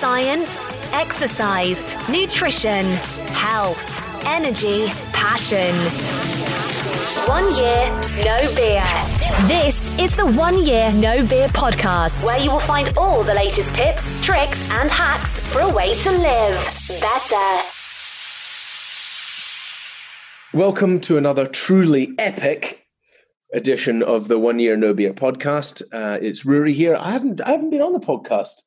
Science, exercise, nutrition, health, energy, passion. One year, no beer. This is the One Year No Beer podcast, where you will find all the latest tips, tricks, and hacks for a way to live better. Welcome to another truly epic edition of the One Year No Beer podcast. Uh, it's Rory here. I haven't I haven't been on the podcast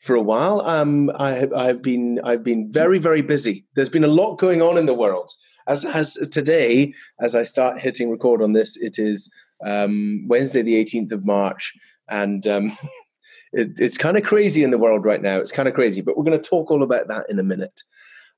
for a while. Um, I have I've been I've been very very busy. There's been a lot going on in the world. As as today, as I start hitting record on this, it is um, Wednesday the 18th of March, and um, it, it's kind of crazy in the world right now. It's kind of crazy, but we're going to talk all about that in a minute.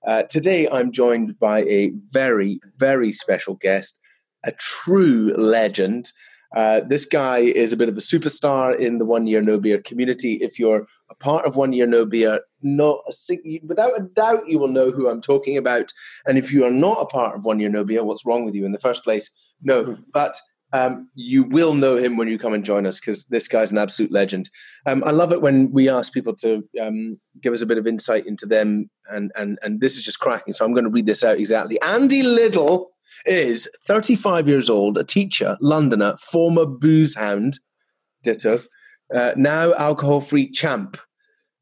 Uh, today, I'm joined by a very, very special guest, a true legend. Uh, this guy is a bit of a superstar in the One Year No Beer community. If you're a part of One Year No Beer, not a, without a doubt, you will know who I'm talking about. And if you are not a part of One Year No Beer, what's wrong with you in the first place? No, but um, you will know him when you come and join us because this guy's an absolute legend. Um, I love it when we ask people to um, give us a bit of insight into them, and and and this is just cracking. So I'm going to read this out exactly. Andy Liddle is 35 years old, a teacher, Londoner, former booze hound, ditto, uh, now alcohol-free champ.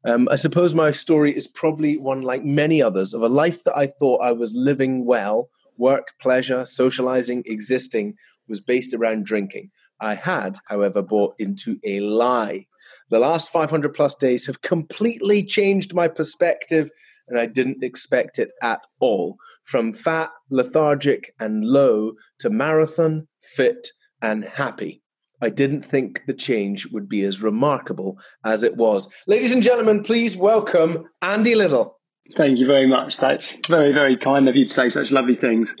Um, I suppose my story is probably one like many others of a life that I thought I was living well, work, pleasure, socializing, existing was based around drinking. I had, however, bought into a lie. The last 500 plus days have completely changed my perspective, and I didn't expect it at all. From fat, lethargic, and low to marathon, fit, and happy. I didn't think the change would be as remarkable as it was. Ladies and gentlemen, please welcome Andy Little. Thank you very much. That's very, very kind of you to say such lovely things.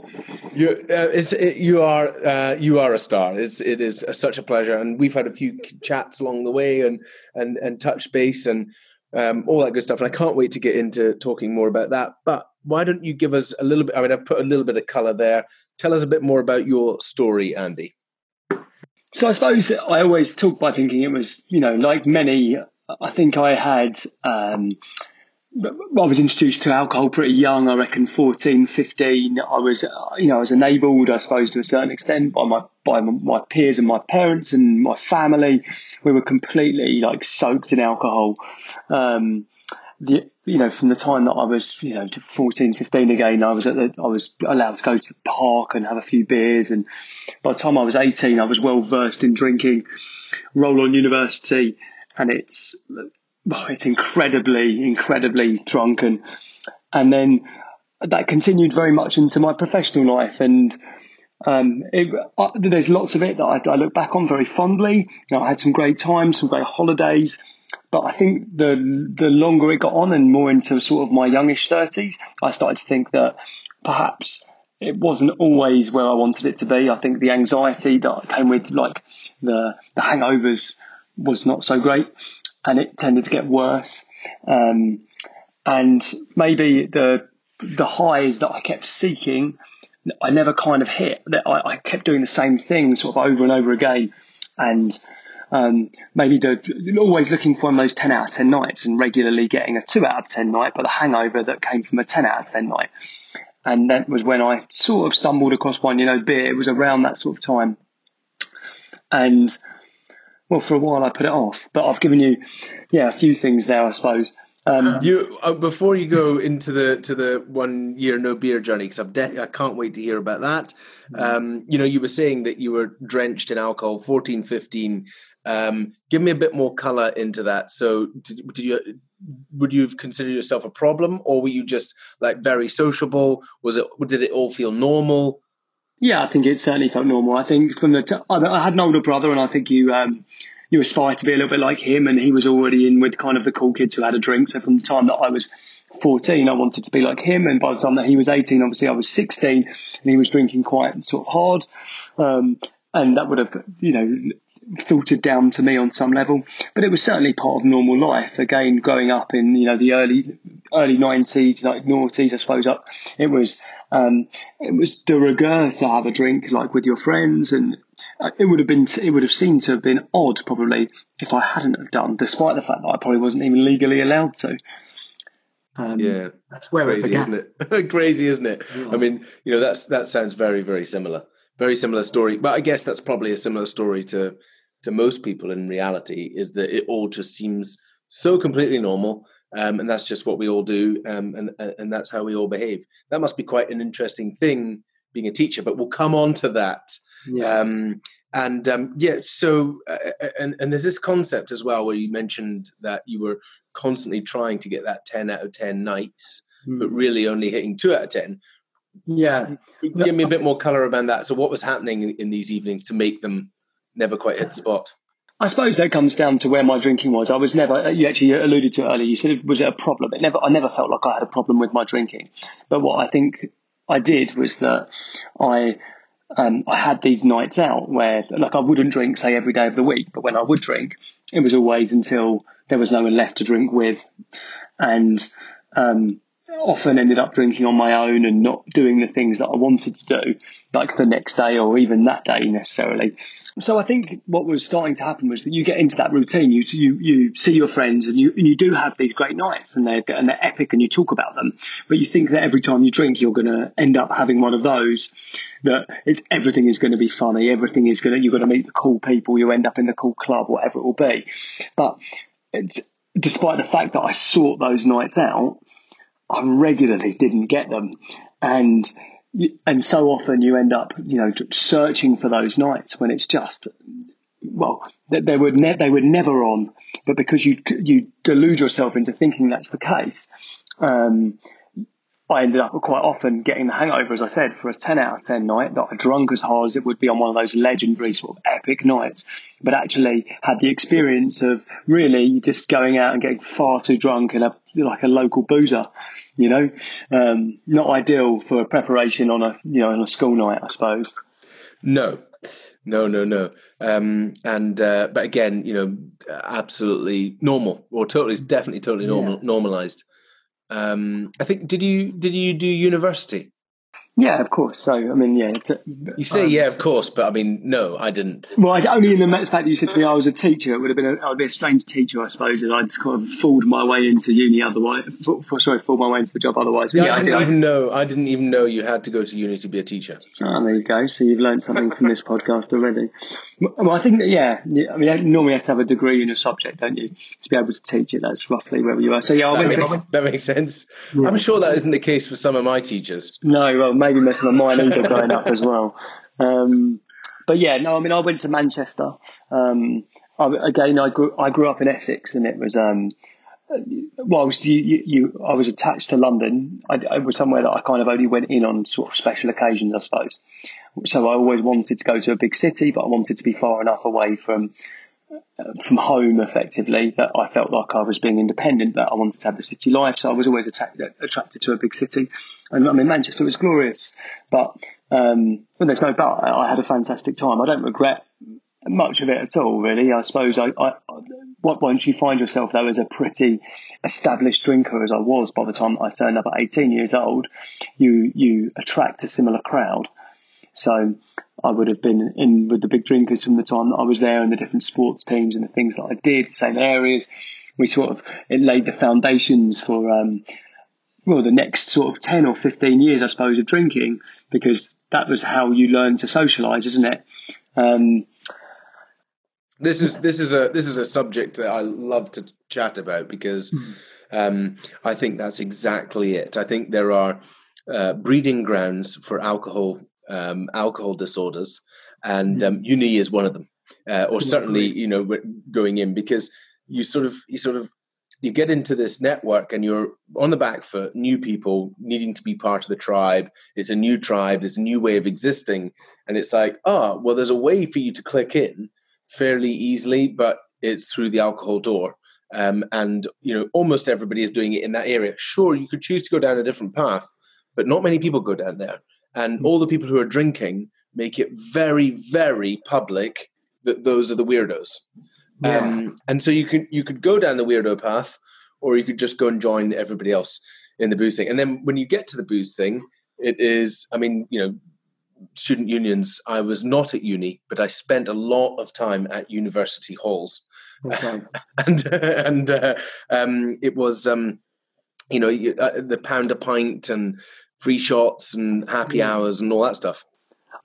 You, uh, it's, it, you are, uh, you are a star. It's, it is a, such a pleasure, and we've had a few chats along the way, and and and touch base, and um, all that good stuff. And I can't wait to get into talking more about that. But why don't you give us a little bit? I mean, I've put a little bit of color there. Tell us a bit more about your story, Andy. So I suppose I always talk by thinking it was, you know, like many. I think I had. Um, I was introduced to alcohol pretty young, I reckon 14, 15. I was, you know, I was enabled, I suppose, to a certain extent by my, by my peers and my parents and my family. We were completely like soaked in alcohol. Um, the, you know, from the time that I was, you know, 14, 15 again, I was at the, I was allowed to go to the park and have a few beers. And by the time I was 18, I was well versed in drinking, roll on university. And it's, well, it's incredibly, incredibly drunken. And then that continued very much into my professional life. And um, it, uh, there's lots of it that I, I, look back on very fondly. You know, I had some great times, some great holidays. But I think the the longer it got on and more into sort of my youngish 30s, I started to think that perhaps it wasn't always where I wanted it to be. I think the anxiety that came with like the, the hangovers was not so great and it tended to get worse. Um, and maybe the the highs that I kept seeking, I never kind of hit. I, I kept doing the same thing sort of over and over again, and um, maybe the always looking for those ten out of ten nights and regularly getting a two out of ten night, but the hangover that came from a ten out of ten night. And that was when I sort of stumbled across One Year No Beer. It was around that sort of time, and well, for a while I put it off, but I've given you, yeah, a few things there, I suppose. Um, you uh, before you go into the to the one year no beer journey because de- i can't wait to hear about that. Um, you know, you were saying that you were drenched in alcohol, 14, 15. Um, give me a bit more color into that. So, did, did you would you have considered yourself a problem, or were you just like very sociable? Was it did it all feel normal? Yeah, I think it certainly felt normal. I think from the t- I had an older brother, and I think you um, you aspire to be a little bit like him, and he was already in with kind of the cool kids who had a drink. So from the time that I was 14, I wanted to be like him, and by the time that he was 18, obviously I was 16, and he was drinking quite sort of hard, um, and that would have you know filtered down to me on some level. But it was certainly part of normal life. Again, growing up in you know the early early 90s, like noughties, I suppose. Up, it was um, it was de rigueur to have a drink like with your friends and uh, it would have been it would have seemed to have been odd probably if I hadn't have done, despite the fact that I probably wasn't even legally allowed to. Um, yeah, that's where crazy, isn't it? crazy, isn't it? Yeah. I mean, you know, that's that sounds very, very similar, very similar story. But I guess that's probably a similar story to to most people in reality. Is that it all just seems so completely normal, um, and that's just what we all do, um, and and that's how we all behave. That must be quite an interesting thing being a teacher. But we'll come on to that. Yeah. Um, and um, yeah, so uh, uh, and and there's this concept as well where you mentioned that you were constantly trying to get that 10 out of 10 nights, mm. but really only hitting two out of 10. Yeah. Give me a bit more color around that. So, what was happening in, in these evenings to make them never quite hit the spot? I suppose that comes down to where my drinking was. I was never. You actually alluded to it earlier. You said, "Was it a problem?" It never. I never felt like I had a problem with my drinking. But what I think I did was that I um, I had these nights out where, like, I wouldn't drink, say, every day of the week, but when I would drink, it was always until there was no one left to drink with. And um, often ended up drinking on my own and not doing the things that I wanted to do, like the next day or even that day necessarily. So I think what was starting to happen was that you get into that routine. You you you see your friends and you and you do have these great nights and they're and they're epic and you talk about them, but you think that every time you drink you're going to end up having one of those. That it's everything is going to be funny. Everything is going to you're going to meet the cool people. You end up in the cool club, whatever it will be. But despite the fact that I sought those nights out, I regularly didn't get them, and and so often you end up you know searching for those nights when it's just well they were ne- they were never on, but because you you delude yourself into thinking that's the case. Um, I ended up quite often getting the hangover, as I said, for a 10 out of 10 night that I drunk as hard as it would be on one of those legendary sort of epic nights, but actually had the experience of really just going out and getting far too drunk in a, like a local boozer, you know, um, not ideal for preparation on a, you know, on a school night, I suppose. No, no, no, no. Um, and uh, but again, you know, absolutely normal or totally, definitely, totally normal, yeah. normalized. Um, I think did you did you do university? Yeah, of course. So, I mean, yeah. You say, um, yeah, of course, but I mean, no, I didn't. Well, I, only in the fact that you said to me I was a teacher, it would have been a, I would be a strange teacher, I suppose, and I'd kind of fooled my way into uni otherwise. For, for, sorry, fooled my way into the job otherwise. Yeah, yeah, I didn't I, even know. I didn't even know you had to go to uni to be a teacher. Oh, there you go. So you've learned something from this podcast already. Well, I think that, yeah, I mean, normally you have to have a degree in a subject, don't you, to be able to teach it. That's roughly where you are. So, yeah, that, makes, that makes sense. Yeah. I'm sure that isn't the case for some of my teachers. No, well, maybe some of mine either growing up as well. Um, but yeah, no, I mean, I went to Manchester. Um, I, again, I grew, I grew up in Essex and it was, um, whilst you, you, you, I was attached to London, I, I, was somewhere that I kind of only went in on sort of special occasions, I suppose. So I always wanted to go to a big city, but I wanted to be far enough away from from home effectively that I felt like I was being independent, that I wanted to have the city life. So I was always attracted, attracted to a big city. And I mean, Manchester was glorious, but, um, well, there's no but. I had a fantastic time. I don't regret much of it at all, really. I suppose I, I, once you find yourself though as a pretty established drinker as I was by the time I turned up at 18 years old, you you attract a similar crowd. So I would have been in with the big drinkers from the time that I was there and the different sports teams and the things that I did, same areas. We sort of it laid the foundations for um, well the next sort of 10 or 15 years, I suppose, of drinking because that was how you learn to socialise, isn't it? Um, this is this is a this is a subject that I love to chat about because hmm. um, I think that's exactly it. I think there are uh, breeding grounds for alcohol um, alcohol disorders, and hmm. um, uni is one of them, uh, or certainly you know going in because you sort of you sort of you get into this network and you're on the back foot new people needing to be part of the tribe it's a new tribe there's a new way of existing and it's like oh well there's a way for you to click in fairly easily, but it's through the alcohol door. Um, and you know, almost everybody is doing it in that area. Sure, you could choose to go down a different path, but not many people go down there. And hmm. all the people who are drinking make it very, very public that those are the weirdos. Yeah. Um, and so you could you could go down the weirdo path, or you could just go and join everybody else in the booze thing. And then when you get to the booze thing, it is, I mean, you know, student unions, I was not at uni, but I spent a lot of time at university halls, okay. and and uh, um, it was um, you know uh, the pound a pint and free shots and happy mm. hours and all that stuff.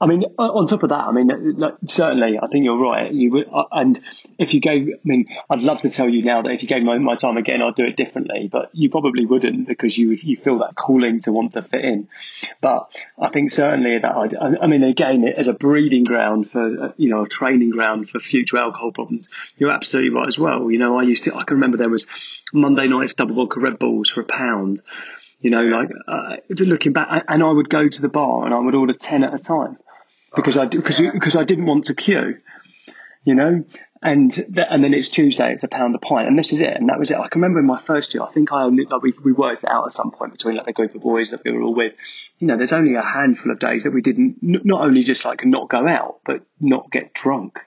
I mean, on top of that, I mean, like, certainly, I think you're right. You would, uh, and if you gave, I mean, I'd love to tell you now that if you gave my, my time again, I'd do it differently. But you probably wouldn't because you you feel that calling to want to fit in. But I think certainly that I, I mean, again, as a breeding ground for uh, you know a training ground for future alcohol problems, you're absolutely right as well. You know, I used to, I can remember there was Monday nights double vodka Red Bulls for a pound. You know, like uh, looking back, and I would go to the bar and I would order ten at a time because I because because I didn't want to queue, you know. And th- and then it's Tuesday, it's a pound a pint, and this is it, and that was it. I can remember in my first year, I think I only like we, we worked it out at some point between like the group of boys that we were all with. You know, there's only a handful of days that we didn't n- not only just like not go out, but not get drunk.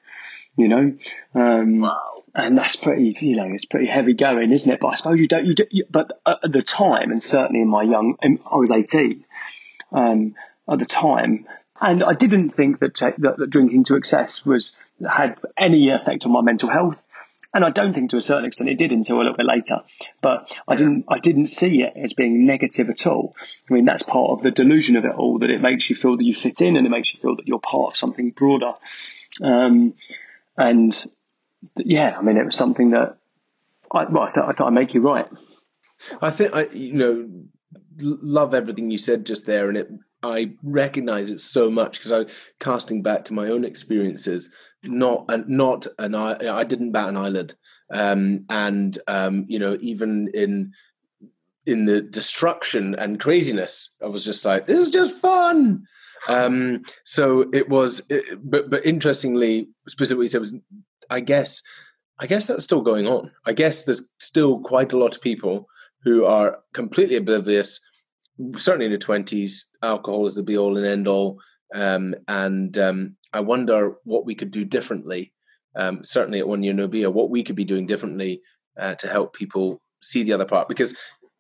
You know, um, wow. and that's pretty, you know, it's pretty heavy going, isn't it? But I suppose you don't, you, do, you but at the time, and certainly in my young, I was 18. Um, at the time, and I didn't think that, that, that drinking to excess was had any effect on my mental health. And I don't think to a certain extent it did until a little bit later. But I didn't I didn't see it as being negative at all. I mean that's part of the delusion of it all, that it makes you feel that you fit in and it makes you feel that you're part of something broader. Um, and yeah, I mean it was something that I, well, I thought I thought I'd make you right. I think I you know love everything you said just there, and it I recognize it so much because I'm casting back to my own experiences. Not and not an I I didn't bat an eyelid, um, and um, you know even in in the destruction and craziness, I was just like, this is just fun. Um, so it was, it, but but interestingly, specifically, it was, I guess, I guess that's still going on. I guess there's still quite a lot of people who are completely oblivious certainly in the twenties, alcohol is the be all and end all. Um, and um, I wonder what we could do differently. Um, certainly at one year no beer, what we could be doing differently uh, to help people see the other part. Because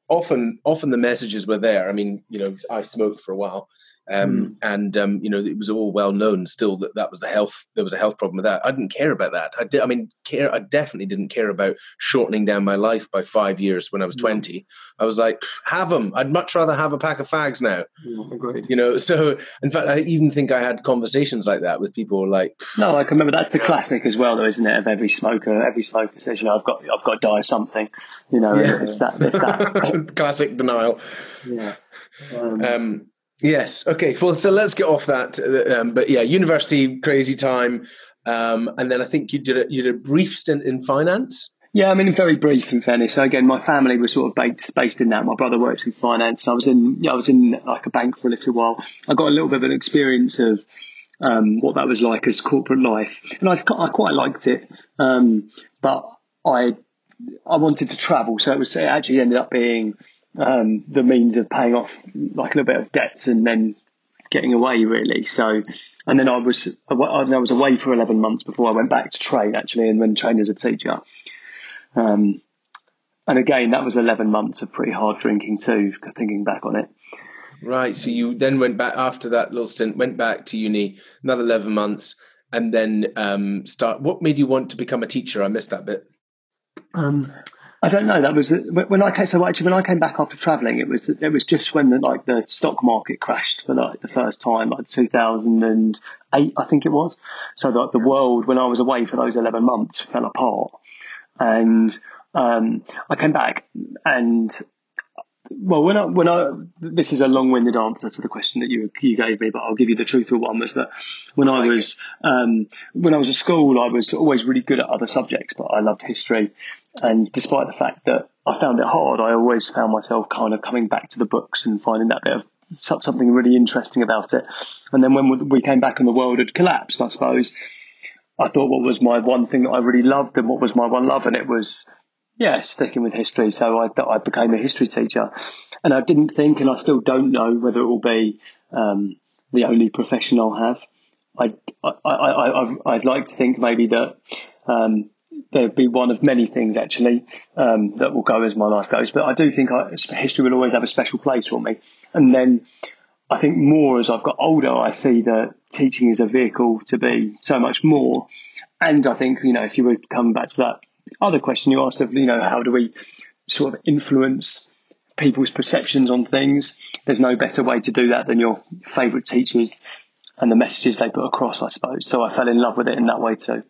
often, often the messages were there. I mean, you know, I smoked for a while, um, mm. And um, you know, it was all well known still that that was the health. There was a health problem with that. I didn't care about that. I did. I mean, care. I definitely didn't care about shortening down my life by five years when I was mm. twenty. I was like, have them. I'd much rather have a pack of fags now. You know. So in fact, I even think I had conversations like that with people like. No, I can remember that's the classic as well, though, isn't it? Of every smoker, every smoker says, you know, I've got, I've got to die something. You know, yeah. it's that, it's that. classic denial. Yeah. Um, um, Yes. Okay. Well, so let's get off that. Uh, um, but yeah, university, crazy time, um, and then I think you did a, you did a brief stint in finance. Yeah, I mean, very brief in fairness. So again, my family was sort of based based in that. My brother works in finance. I was in I was in like a bank for a little while. I got a little bit of an experience of um, what that was like as corporate life, and I I quite liked it. Um, but I I wanted to travel, so it was it actually ended up being um, the means of paying off like a little bit of debts and then getting away really. So, and then I was I was away for eleven months before I went back to train actually, and then trained as a teacher. Um, and again, that was eleven months of pretty hard drinking too. Thinking back on it. Right. So you then went back after that little stint, went back to uni, another eleven months, and then um, start. What made you want to become a teacher? I missed that bit. Um, I don't know. That was when I came. So actually, when I came back after travelling, it was it was just when the like the stock market crashed for like the first time, like 2008, I think it was. So like the world, when I was away for those 11 months, fell apart, and um, I came back and well, when I when I this is a long-winded answer to the question that you you gave me, but I'll give you the truthful one. Was that when I was um, when I was at school, I was always really good at other subjects, but I loved history, and despite the fact that I found it hard, I always found myself kind of coming back to the books and finding that bit of something really interesting about it. And then when we came back and the world had collapsed, I suppose I thought what was my one thing that I really loved and what was my one love, and it was yeah, sticking with history. So I, I became a history teacher, and I didn't think, and I still don't know whether it will be um, the only profession I'll have. I, I, I, I, would like to think maybe that um, there'll be one of many things actually um, that will go as my life goes. But I do think I, history will always have a special place for me. And then I think more as I've got older, I see that teaching is a vehicle to be so much more. And I think, you know, if you were to come back to that other question you asked of, you know, how do we sort of influence people's perceptions on things? There's no better way to do that than your favourite teachers and the messages they put across, I suppose. So I fell in love with it in that way too.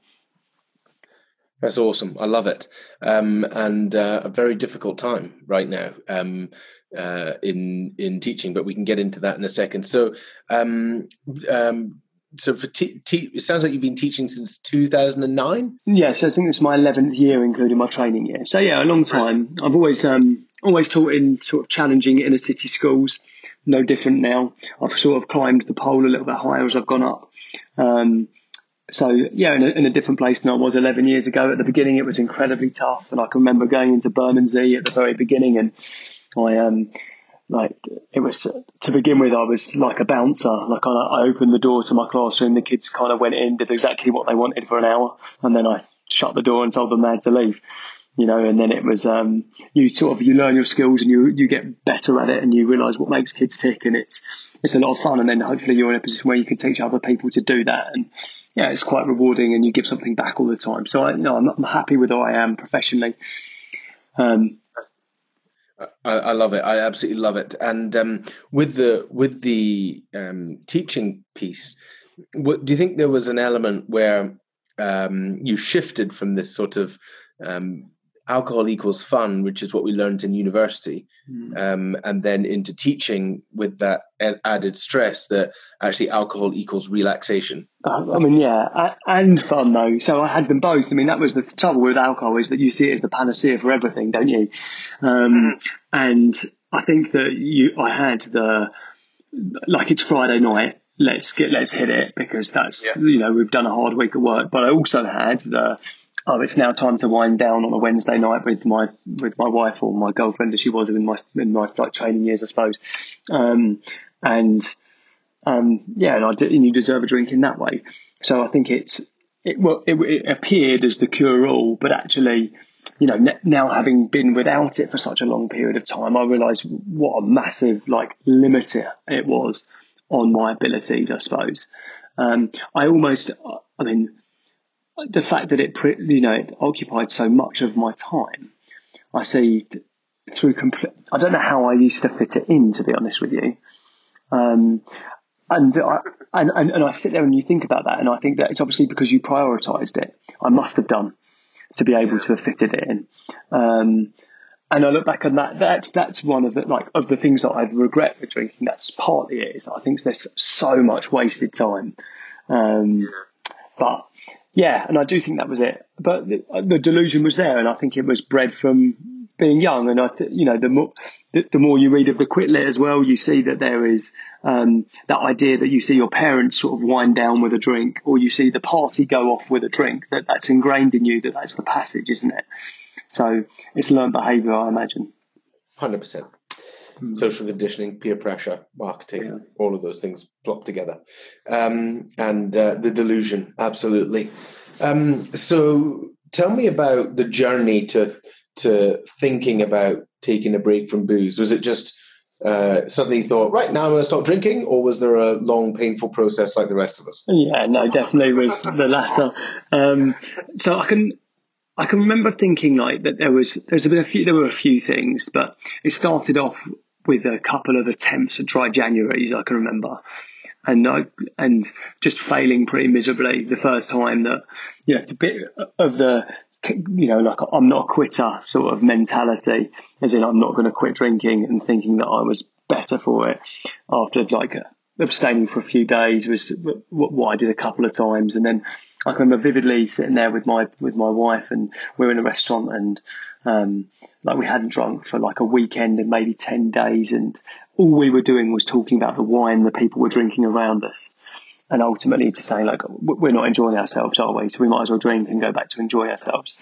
That's awesome. I love it. Um, and uh, a very difficult time right now um, uh, in in teaching, but we can get into that in a second. So, um, um so for te- te- it sounds like you've been teaching since 2009. Yeah, so I think it's my 11th year, including my training year. So yeah, a long time. I've always um, always taught in sort of challenging inner city schools. No different now. I've sort of climbed the pole a little bit higher as I've gone up. Um, so yeah, in a, in a, different place than I was 11 years ago. At the beginning, it was incredibly tough, and I can remember going into Bermondsey at the very beginning, and I um like it was to begin with, I was like a bouncer. Like I, I opened the door to my classroom, the kids kind of went in, did exactly what they wanted for an hour, and then I shut the door and told them they had to leave. You know, and then it was um, you sort of you learn your skills and you you get better at it and you realise what makes kids tick and it's it's a lot of fun and then hopefully you're in a position where you can teach other people to do that and yeah, it's quite rewarding and you give something back all the time. So I, you know, I'm, I'm happy with where I am professionally. Um, I, I, love it. I absolutely love it. And um, with the with the um, teaching piece, what, do you think there was an element where um, you shifted from this sort of um, alcohol equals fun, which is what we learned in university, mm. um, and then into teaching with that added stress that actually alcohol equals relaxation. Uh, I mean, yeah, and fun though. So I had them both. I mean, that was the trouble with alcohol is that you see it as the panacea for everything, don't you? Um, mm. And I think that you, I had the like it's Friday night. Let's get let's hit it because that's yeah. you know we've done a hard week of work. But I also had the oh, it's now time to wind down on a Wednesday night with my with my wife or my girlfriend as she was in my in my like training years, I suppose. Um, and um, yeah, and I and you deserve a drink in that way. So I think it's it well it, it appeared as the cure all, but actually. You know, now having been without it for such a long period of time, I realise what a massive like limiter it was on my abilities. I suppose um, I almost, I mean, the fact that it you know it occupied so much of my time, I see through complete. I don't know how I used to fit it in, to be honest with you. Um, and I and, and, and I sit there and you think about that, and I think that it's obviously because you prioritised it. I must have done to be able to have fitted it in. Um, and I look back on that. That's that's one of the like of the things that I regret with drinking. That's partly it. Is I think there's so much wasted time. Um, but yeah, and I do think that was it. But the, the, delusion was there, and I think it was bred from being young. And I, th- you know, the more the, the, more you read of the quit lit as well, you see that there is um, that idea that you see your parents sort of wind down with a drink, or you see the party go off with a drink. That that's ingrained in you. That that's the passage, isn't it? So it's learned behaviour, I imagine. Hundred percent mm. social conditioning, peer pressure, marketing, yeah. all of those things plopped together, um, and uh, the delusion, absolutely. Um, so, tell me about the journey to to thinking about taking a break from booze. Was it just uh, suddenly thought, right now I'm going to stop drinking, or was there a long, painful process like the rest of us? Yeah, no, definitely was the latter. Um, so I can I can remember thinking like that there was there's been a few there were a few things, but it started off with a couple of attempts at dry Januaries, I can remember. And I, and just failing pretty miserably the first time that, you know, a bit of the, you know, like I'm not a quitter sort of mentality, as in I'm not going to quit drinking and thinking that I was better for it after like abstaining for a few days was what I did a couple of times. And then I can remember vividly sitting there with my, with my wife and we were in a restaurant and, um, like we hadn't drunk for like a weekend and maybe 10 days. And all we were doing was talking about the wine the people were drinking around us. And ultimately just saying like, we're not enjoying ourselves, are we? So we might as well drink and go back to enjoy ourselves.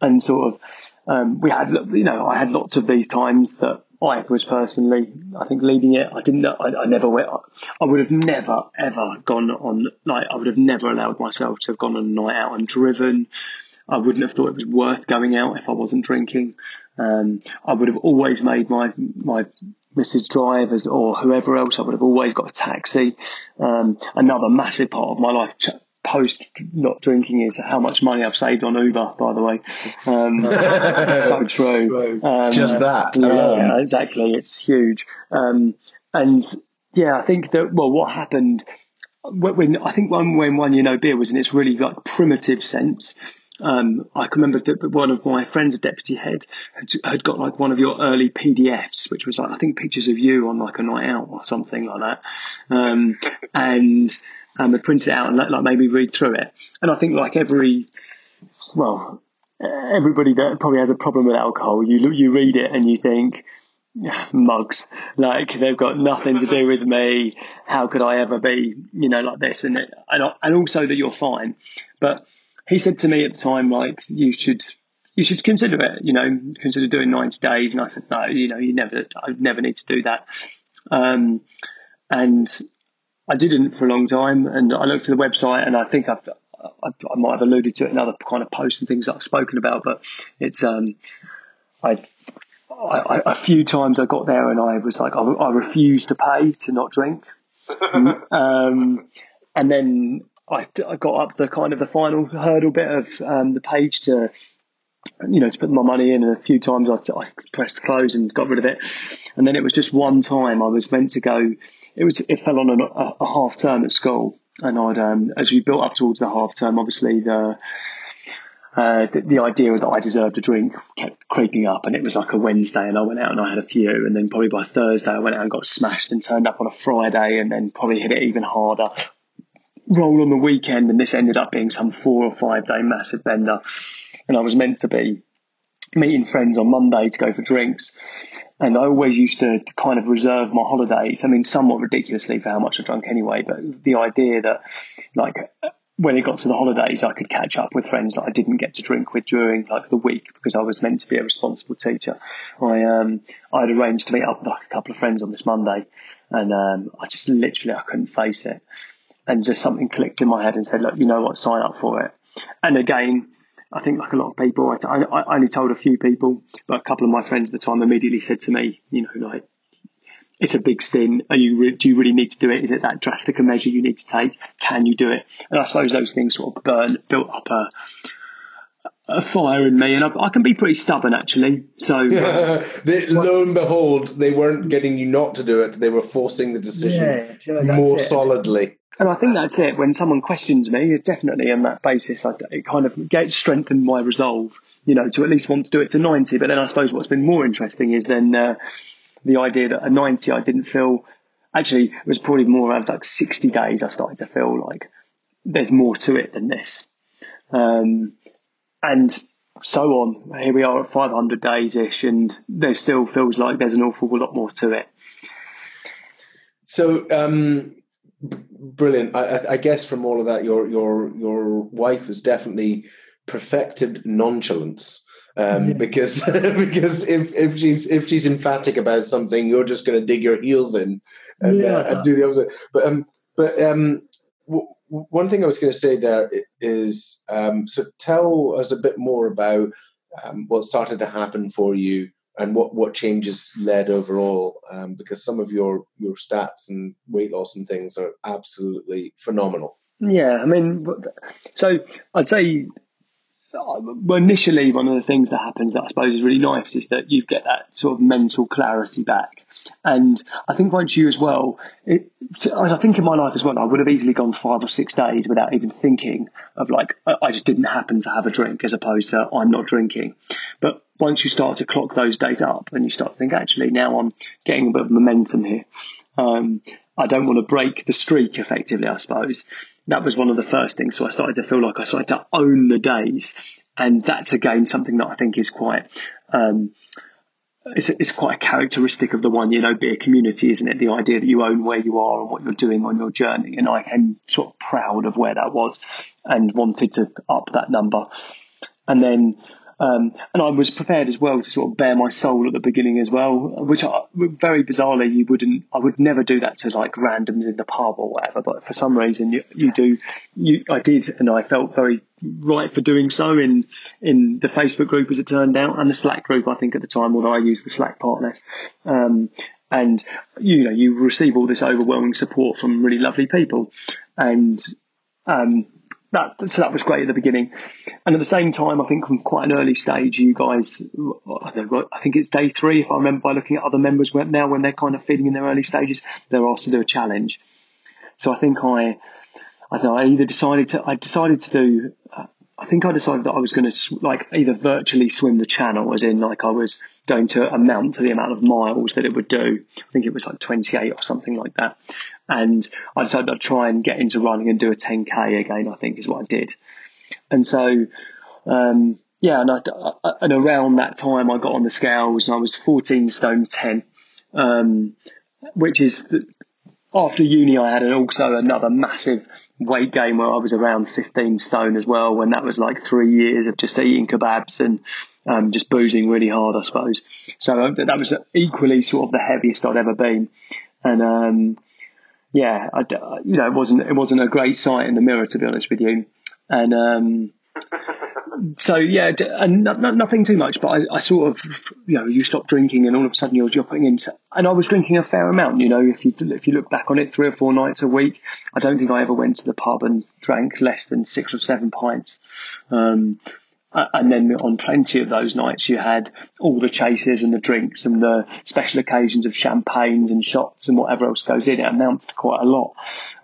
And sort of, um, we had, you know, I had lots of these times that I was personally, I think leading it, I didn't know, I, I never went, I would have never ever gone on, like, I would have never allowed myself to have gone on a night out and driven. I wouldn't have thought it was worth going out if I wasn't drinking. Um, I would have always made my my Mrs. Drivers or whoever else. I would have always got a taxi. Um, another massive part of my life post not drinking is how much money I've saved on Uber, by the way. Um, so true. Um, Just that. Yeah, exactly. It's huge. Um, and yeah, I think that, well, what happened when, I think when, when One Year No Beer was in its really like primitive sense, um, I can remember that one of my friends, a deputy head, had, had, got like one of your early PDFs, which was like I think pictures of you on like a night out or something like that, um, and um, had printed it out and let, like maybe read through it. And I think like every, well, everybody that probably has a problem with alcohol, you you read it and you think, mugs. Like they've got nothing to do with me. How could I ever be, you know, like this? And and and also that you're fine. But he said to me at the time, like you should you should consider it. You know, consider doing 90 days. And I said, no, you know, you never, I never need to do that. Um, and I didn't for a long time. And I looked at the website, and I think I've I, I might have alluded to it in other kind of posts and things that I've spoken about, but it's um, I I, a few times I got there and I was like, I, I refused to pay to not drink. um, and then I, I, got up the kind of the final hurdle bit of um, the page to, you know, to put my money in. And a few times I, I pressed close and got rid of it. And then it was just one time I was meant to go. It was it fell on a, a half term at school, and I'd um, as we built up towards the half term, obviously the uh, the, the, idea that I deserved a drink kept creeping up, and it was like a Wednesday, and I went out and I had a few, and then probably by Thursday I went out and got smashed, and turned up on a Friday, and then probably hit it even harder. Roll on the weekend, and this ended up being some four or five day massive bender, and I was meant to be meeting friends on Monday to go for drinks. And I always used to kind of reserve my holidays. I mean, somewhat ridiculously for how much I drank anyway, but the idea that like when it got to the holidays, I could catch up with friends that I didn't get to drink with during like the week because I was meant to be a responsible teacher. I um I had arranged to meet up with like a couple of friends on this Monday, and um I just literally I couldn't face it, and just something clicked in my head and said, look, you know what, sign up for it. And again, I think like a lot of people, I, I, I only told a few people, but a couple of my friends at the time immediately said to me, you know, like it's a big stint. Are you re- do you really need to do it? Is it that drastic a measure you need to take? Can you do it? And I suppose those things sort of burn built up a a fire in me, and I, I can be pretty stubborn actually. So, uh, they, lo and behold, they weren't getting you not to do it; they were forcing the decision yeah, more solidly. And I think that's it. When someone questions me, it's definitely on that basis. I, it kind of gets strengthened my resolve, you know, to at least want to do it to ninety. But then I suppose what's been more interesting is then. Uh, the idea that at 90 I didn't feel actually it was probably more around like 60 days I started to feel like there's more to it than this. Um, and so on. Here we are at 500 days ish, and there still feels like there's an awful lot more to it. So, um, brilliant. I, I, guess from all of that, your your your wife has definitely perfected nonchalance um, yeah. because because if, if she's if she's emphatic about something, you're just going to dig your heels in and, yeah. uh, and, do the opposite. But um, but um, w- one thing I was going to say there is um, so tell us a bit more about um, what started to happen for you and what what changes led overall um, because some of your your stats and weight loss and things are absolutely phenomenal. Yeah, I mean, so I'd say well, initially, one of the things that happens that I suppose is really nice is that you get that sort of mental clarity back. And I think once you as well, it, I think in my life as well, I would have easily gone five or six days without even thinking of like, I just didn't happen to have a drink as opposed to I'm not drinking. But once you start to clock those days up and you start to think, actually, now I'm getting a bit of momentum here. Um, I don't want to break the streak effectively, I suppose that was one of the first things. So I started to feel like I started to own the days, and that's again something that I think is quite. Um, it's, it's quite a characteristic of the One Year No Beer community, isn't it? The idea that you own where you are and what you're doing on your journey. And I came sort of proud of where that was and wanted to up that number. And then um, and I was prepared as well to sort of bare my soul at the beginning as well, which I, very bizarrely you wouldn't. I would never do that to like randoms in the pub or whatever. But for some reason you you do. You I did, and I felt very right for doing so in in the Facebook group as it turned out, and the Slack group. I think at the time, although I used the Slack part less. Um, and you know you receive all this overwhelming support from really lovely people, and um, that so that was great at the beginning, and at the same time, I think from quite an early stage, you guys, I think it's day three if I remember by looking at other members now when they're kind of feeling in their early stages, they're asked to do a challenge. So I think I, I know, I either decided to I decided to do uh, I think I decided that I was going to like either virtually swim the channel, as in like I was going to amount to the amount of miles that it would do. I think it was like 28 or something like that. And I decided I'd try and get into running and do a 10k again. I think is what I did. And so, um, yeah, and, I, and around that time I got on the scales and I was 14 stone 10, um, which is after uni I had also another massive weight gain where I was around 15 stone as well, when that was like three years of just eating kebabs and um, just boozing really hard, I suppose. So uh, that was equally sort of the heaviest I'd ever been. And, um, yeah, I, you know, it wasn't, it wasn't a great sight in the mirror, to be honest with you. And, um, so yeah, and nothing too much, but I, I, sort of, you know, you stop drinking and all of a sudden you're, you're putting into, and I was drinking a fair amount, you know, if you, if you look back on it, three or four nights a week, I don't think I ever went to the pub and drank less than six or seven pints. Um, uh, and then on plenty of those nights, you had all the chases and the drinks and the special occasions of champagnes and shots and whatever else goes in. It amounts to quite a lot.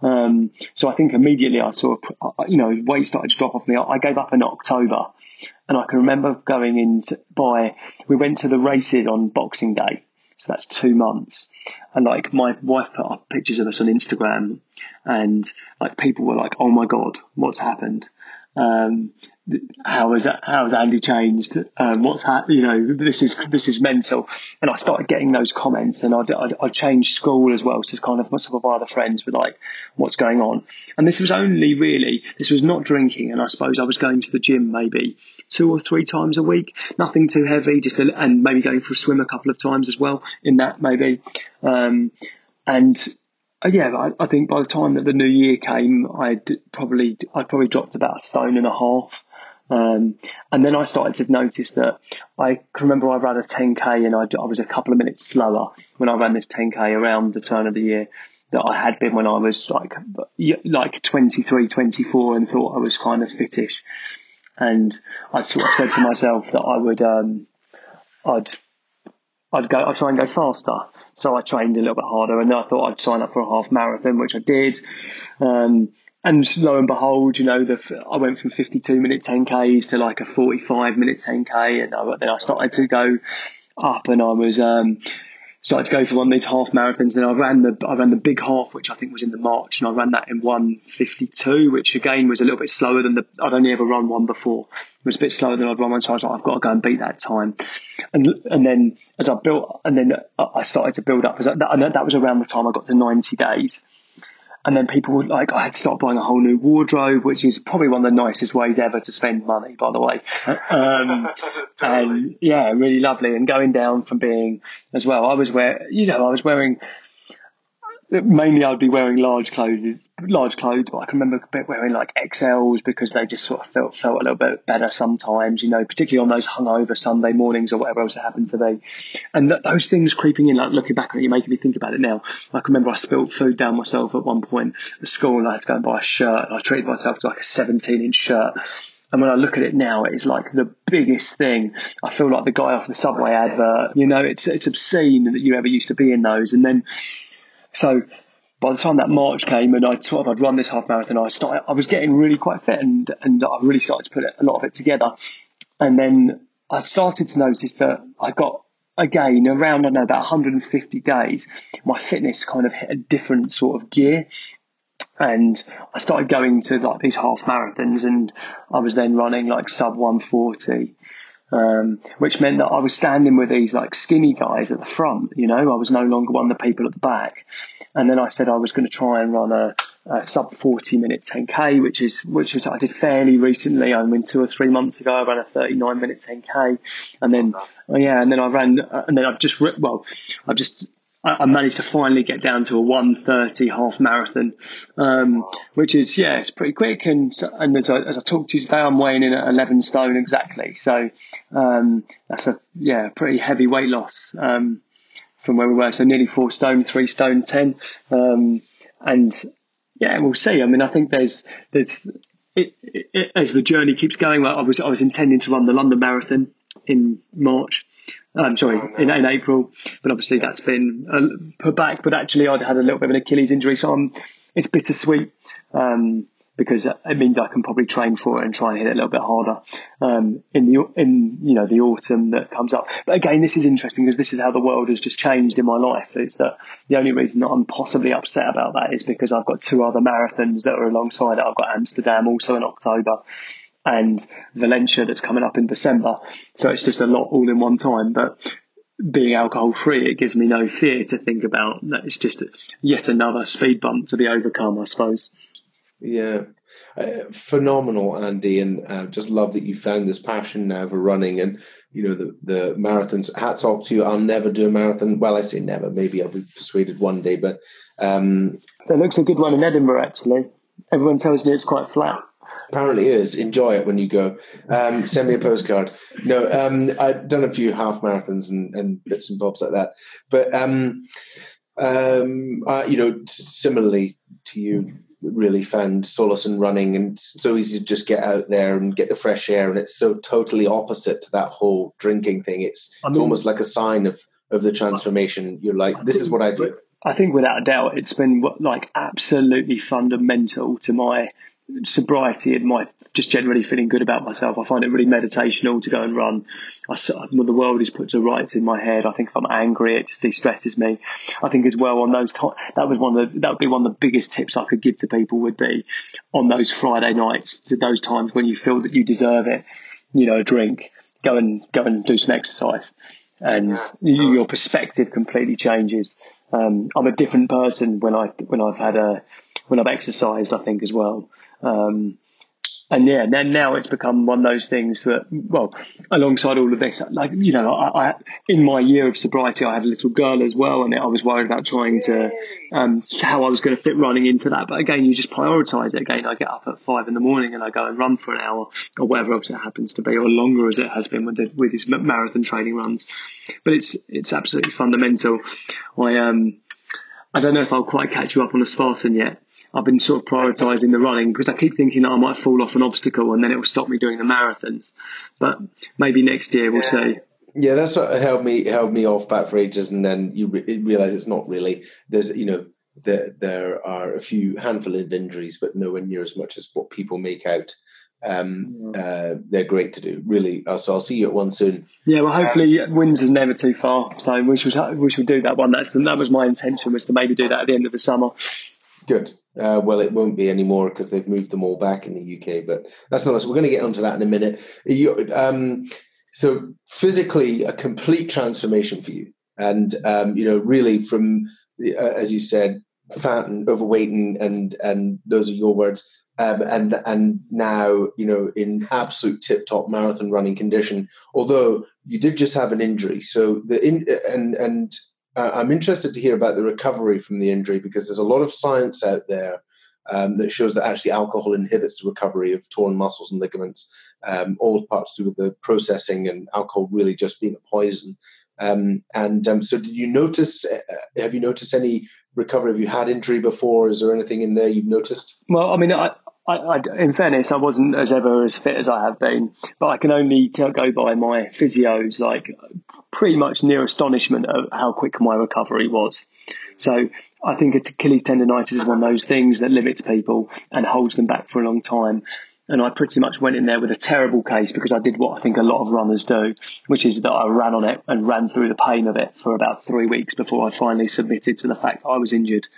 Um, so I think immediately I saw, uh, you know, weight started to drop off me. I gave up in October. And I can remember going in to buy, we went to the races on Boxing Day. So that's two months. And like my wife put up pictures of us on Instagram and like people were like, oh my God, what's happened? Um, how has how has Andy changed? Um, what's ha- you know this is this is mental. And I started getting those comments, and I'd, I'd changed school as well. So kind of some of my other friends were like, "What's going on?" And this was only really this was not drinking, and I suppose I was going to the gym maybe two or three times a week, nothing too heavy, just a, and maybe going for a swim a couple of times as well in that maybe. Um, and uh, yeah, I, I, think by the time that the new year came, I'd probably I'd probably dropped about a stone and a half. Um, and then I started to notice that I can remember I ran a 10k and I, I, was a couple of minutes slower when I ran this 10k around the turn of the year that I had been when I was like like 23, 24 and thought I was kind of fittish. And I sort of said to myself that I would um, I'd I'd go I'd try and go faster. So I trained a little bit harder and then I thought I'd sign up for a half marathon, which I did. Um, and lo and behold, you know, the, I went from 52 minute 10Ks to like a 45 minute 10K. And I, then I started to go up and I was, um, started to go for one of these half marathons. Then I ran the I ran the big half, which I think was in the March, and I ran that in 152, which again was a little bit slower than the I'd only ever run one before. It was a bit slower than I'd run one, so I was like, I've got to go and beat that time. And and then as I built, and then I started to build up. That, that was around the time I got to 90 days. And then people were like, I had to start buying a whole new wardrobe, which is probably one of the nicest ways ever to spend money, by the way. Um, and yeah, really lovely. And going down from being as well, I was wearing, you know, I was wearing mainly I'd be wearing large clothes, large clothes, but I can remember wearing like XLs because they just sort of felt felt a little bit better sometimes, you know, particularly on those hungover Sunday mornings or whatever else it happened to be. And th- those things creeping in, like looking back on it, you're making me think about it now. I can remember I spilled food down myself at one point at school and I had to go and buy a shirt and I treated myself to like a 17 inch shirt. And when I look at it now, it's like the biggest thing. I feel like the guy off the subway advert. You know, it's it's obscene that you ever used to be in those. And then so by the time that March came and I sort of I'd run this half marathon, I started I was getting really quite fit and and I really started to put a lot of it together. And then I started to notice that I got again around I know about 150 days, my fitness kind of hit a different sort of gear. And I started going to like these half marathons and I was then running like sub 140 um, which meant that I was standing with these like skinny guys at the front. You know, I was no longer one of the people at the back. And then I said I was going to try and run a, a sub 40 minute 10k, which is which was I did fairly recently. I mean, two or three months ago, I ran a 39 minute 10k, and then yeah, and then I ran, and then I've just well, I've just I managed to finally get down to a 130 half marathon, um, which is, yeah, it's pretty quick. And, and as I, as I talk to you today, I'm weighing in at 11 stone exactly. So, um, that's a, yeah, pretty heavy weight loss. Um, from where we were. So nearly four stone, three stone, ten. Um, and yeah, we'll see. I mean, I think there's, there's, it, it, as the journey keeps going, I was, I was intending to run the London Marathon in March. I'm sorry, in, in April, but obviously that's been uh, put back. But actually, I'd had a little bit of an Achilles injury, so I'm, it's bittersweet. Um, because it means I can probably train for it and try and hit it a little bit harder um, in the in you know the autumn that comes up. But again, this is interesting because this is how the world has just changed in my life. Is that the only reason that I'm possibly upset about that is because I've got two other marathons that are alongside it. I've got Amsterdam also in October and Valencia that's coming up in December. So it's just a lot all in one time. But being alcohol free, it gives me no fear to think about that. It's just yet another speed bump to be overcome, I suppose. Yeah, uh, phenomenal, Andy, and uh, just love that you found this passion now for running and you know the the marathons. Hats off to you. I'll never do a marathon. Well, I say never. Maybe I'll be persuaded one day, but um, that looks a good one in Edinburgh. Actually, everyone tells me it's quite flat. Apparently is. Enjoy it when you go. Um, send me a postcard. No, um, I've done a few half marathons and, and bits and bobs like that. But um, um, you know, similarly to you, really found solace in running and so easy to just get out there and get the fresh air and it's so totally opposite to that whole drinking thing it's, I mean, it's almost like a sign of of the transformation you're like this is what i do i think without a doubt it's been like absolutely fundamental to my sobriety and my just generally feeling good about myself. I find it really meditational to go and run. I, when the world is put to rights in my head, I think if I'm angry, it just de-stresses me. I think as well on those to- that was one of the, that would be one of the biggest tips I could give to people would be on those Friday nights, to those times when you feel that you deserve it, you know, a drink, go and go and do some exercise, and your perspective completely changes. Um, I'm a different person when I when I've had a when I've exercised. I think as well. Um, and yeah, then now it's become one of those things that, well, alongside all of this, like you know, I, I in my year of sobriety, I had a little girl as well, and I was worried about trying to um, how I was going to fit running into that. But again, you just prioritise it. Again, I get up at five in the morning and I go and run for an hour or whatever else it happens to be, or longer as it has been with the, with his marathon training runs. But it's it's absolutely fundamental. I um I don't know if I'll quite catch you up on a Spartan yet. I've been sort of prioritising the running because I keep thinking that I might fall off an obstacle and then it will stop me doing the marathons. But maybe next year we'll yeah. see. Yeah, that's what held me held me off back for ages, and then you re- realize it's not really. There's you know there there are a few handful of injuries, but nowhere near as much as what people make out. Um, uh, they're great to do, really. Uh, so I'll see you at one soon. Yeah, well, hopefully um, Windsor's never too far, so we should we should do that one. That's that was my intention was to maybe do that at the end of the summer. Good. Uh, well, it won't be anymore because they've moved them all back in the UK, but that's not us. We're going to get onto that in a minute. You, um, so, physically, a complete transformation for you, and um, you know, really from uh, as you said, fat and overweight, and and, and those are your words. Um, and and now you know in absolute tip top marathon running condition. Although you did just have an injury, so the in and and uh, I'm interested to hear about the recovery from the injury because there's a lot of science out there um, that shows that actually alcohol inhibits the recovery of torn muscles and ligaments, um, all parts to do with the processing and alcohol really just being a poison. Um, and um, so, did you notice? Uh, have you noticed any recovery? Have you had injury before? Is there anything in there you've noticed? Well, I mean, I, I, I, in fairness, I wasn't as ever as fit as I have been, but I can only tell, go by my physios, like pretty much near astonishment of how quick my recovery was. So I think Achilles tendonitis is one of those things that limits people and holds them back for a long time. And I pretty much went in there with a terrible case because I did what I think a lot of runners do, which is that I ran on it and ran through the pain of it for about three weeks before I finally submitted to the fact I was injured.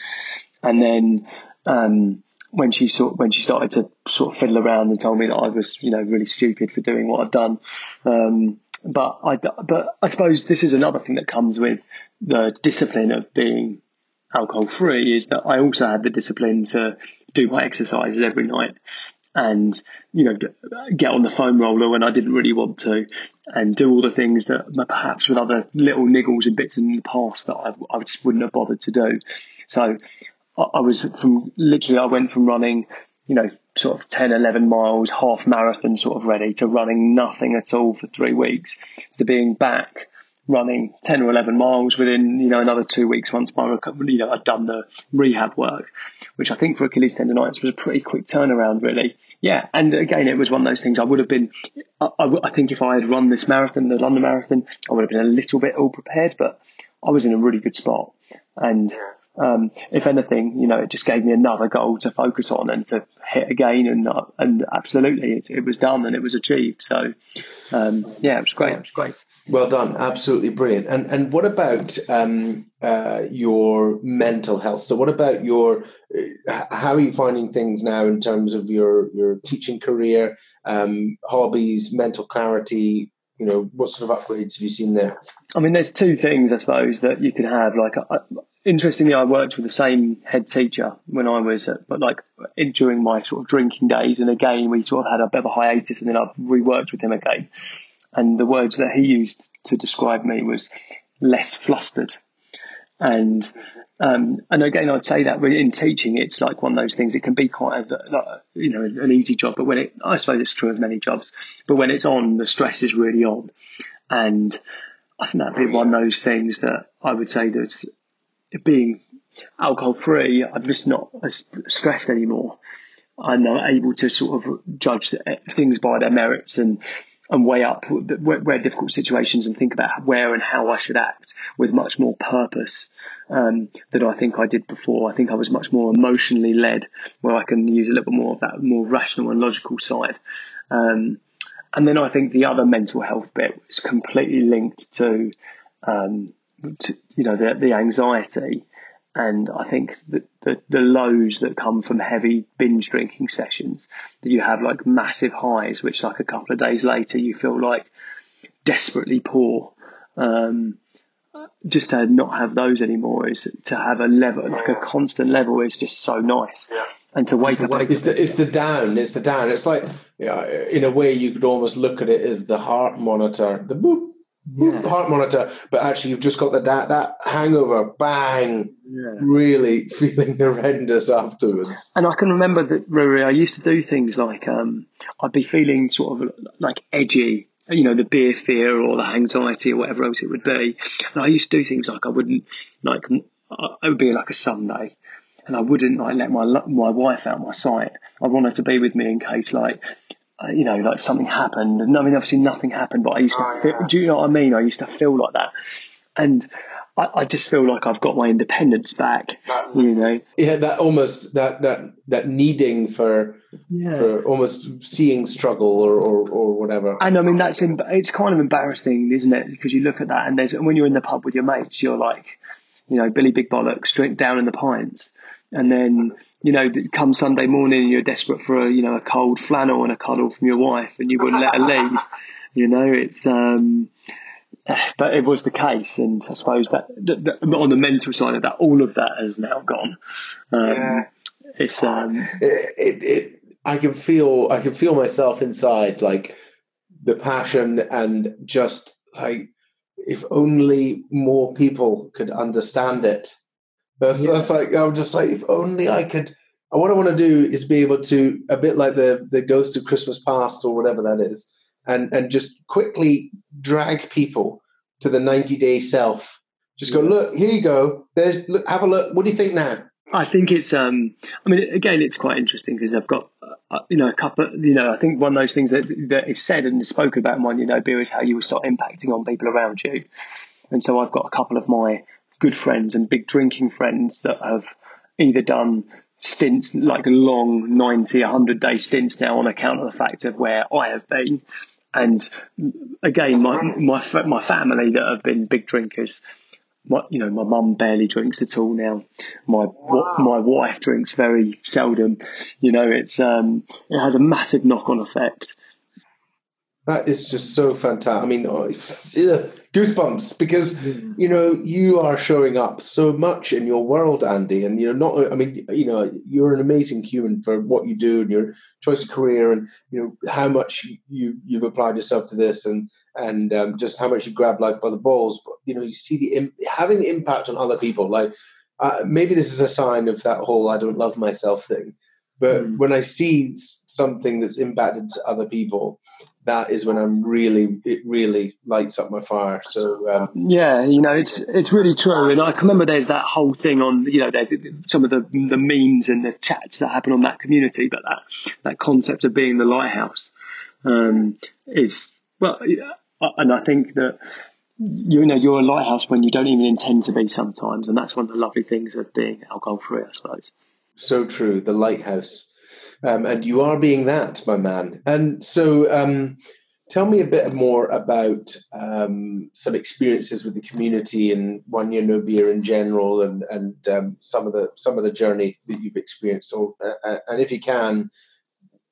And then, um, when she sort when she started to sort of fiddle around and told me that I was you know really stupid for doing what I'd done. Um, but I but I suppose this is another thing that comes with the discipline of being alcohol free is that I also had the discipline to do my exercises every night and you know get on the foam roller when I didn't really want to and do all the things that perhaps with other little niggles and bits in the past that I, I just wouldn't have bothered to do. So I was from literally, I went from running, you know, sort of 10, 11 miles, half marathon sort of ready to running nothing at all for three weeks to being back running 10 or 11 miles within, you know, another two weeks once my recovery, you know, I'd done the rehab work, which I think for Achilles tendonitis was a pretty quick turnaround, really. Yeah. And again, it was one of those things I would have been, I, I, I think if I had run this marathon, the London Marathon, I would have been a little bit ill prepared, but I was in a really good spot. And um, if anything, you know, it just gave me another goal to focus on and to hit again. And uh, and absolutely, it, it, was done and it was achieved. So, um, yeah, it was great. It was great. Well done, absolutely brilliant. And and what about um, uh, your mental health? So, what about your? Uh, how are you finding things now in terms of your your teaching career, um, hobbies, mental clarity? You know, what sort of upgrades have you seen there? I mean, there's two things I suppose that you can have. Like, uh, interestingly, I worked with the same head teacher when I was, at, but like in, during my sort of drinking days. And again, we sort of had a bit of a hiatus, and then I've reworked with him again. And the words that he used to describe me was less flustered. And um, and again, I'd say that in teaching, it's like one of those things. It can be quite a, you know an easy job, but when it, I suppose it's true of many jobs. But when it's on, the stress is really on, and I think that'd be one of those things that I would say that's being alcohol free, I'm just not as stressed anymore. I'm not able to sort of judge things by their merits and and weigh up where, where difficult situations and think about where and how I should act with much more purpose um, than I think I did before. I think I was much more emotionally led, where I can use a little bit more of that more rational and logical side. Um, and then I think the other mental health bit is completely linked to um, to, you know, the, the anxiety. And I think that the, the lows that come from heavy binge drinking sessions, that you have like massive highs, which like a couple of days later you feel like desperately poor. Um, just to not have those anymore is to have a level, like a constant level is just so nice. Yeah. And to wake up. It's the, it's the down, it's the down. It's like, you know, in a way, you could almost look at it as the heart monitor, the boop, yeah. heart monitor, but actually you've just got the that that hangover, bang, yeah. really feeling horrendous afterwards. And I can remember that Rory, I used to do things like um, I'd be feeling sort of like edgy, you know, the beer fear or the anxiety or whatever else it would be. And I used to do things like I wouldn't like it would be like a Sunday. And I wouldn't like let my my wife out my sight. I want her to be with me in case like Uh, you know, like something happened. And I mean, obviously nothing happened, but I used to oh, feel, yeah. do you know what I mean? I used to feel like that. And I, I just feel like I've got my independence back, that, you know? Yeah, that almost, that, that, that needing for, yeah. for almost seeing struggle or, or, or whatever. And I mean, that's, it's kind of embarrassing, isn't it? Because you look at that and there's, when you're in the pub with your mates, you're like, you know, Billy Big Bollocks, drink down in the pints. And then, you know, come Sunday morning, you're desperate for a, you know, a cold flannel and a cuddle from your wife, and you wouldn't let her leave. You know, it's, um, but it was the case, and I suppose that, that, that, on the mental side of that, all of that has now gone. Um, yeah. It's um, it, it, it, I can feel, I can feel myself inside, like the passion and just like if only more people could understand it that's, yeah. that's like I'm just like if only I could. What I want to do is be able to a bit like the the Ghost of Christmas Past or whatever that is, and and just quickly drag people to the 90 day self. Just go look here you go. There's look have a look. What do you think now? I think it's um I mean again it's quite interesting because I've got uh, you know a couple you know I think one of those things that that is said and is spoken about in One Year No Beer is how you will start impacting on people around you, and so I've got a couple of my good friends and big drinking friends that have either done stints, like long 90, 100 day stints now on account of the fact of where I have been. And again, my, my, my family that have been big drinkers, my, you know, my mum barely drinks at all now. My wow. my wife drinks very seldom. You know, it's um, it has a massive knock on effect. That is just so fantastic. I mean, oh, goosebumps because you know you are showing up so much in your world, Andy, and you know not. I mean, you know, you're an amazing human for what you do and your choice of career, and you know how much you you've applied yourself to this, and and um, just how much you grab life by the balls. But you know, you see the having the impact on other people. Like uh, maybe this is a sign of that whole "I don't love myself" thing. But mm. when I see something that's impacted other people, that is when I'm really it really lights up my fire. So um, yeah, you know, it's it's really true. And I can remember there's that whole thing on you know some of the the memes and the chats that happen on that community, but that that concept of being the lighthouse um, is well, and I think that you know you're a lighthouse when you don't even intend to be sometimes, and that's one of the lovely things of being alcohol free, I suppose. So true, the lighthouse. Um, and you are being that, my man. And so, um, tell me a bit more about um, some experiences with the community and one year no beer in general, and and um, some of the some of the journey that you've experienced. So, uh, uh, and if you can,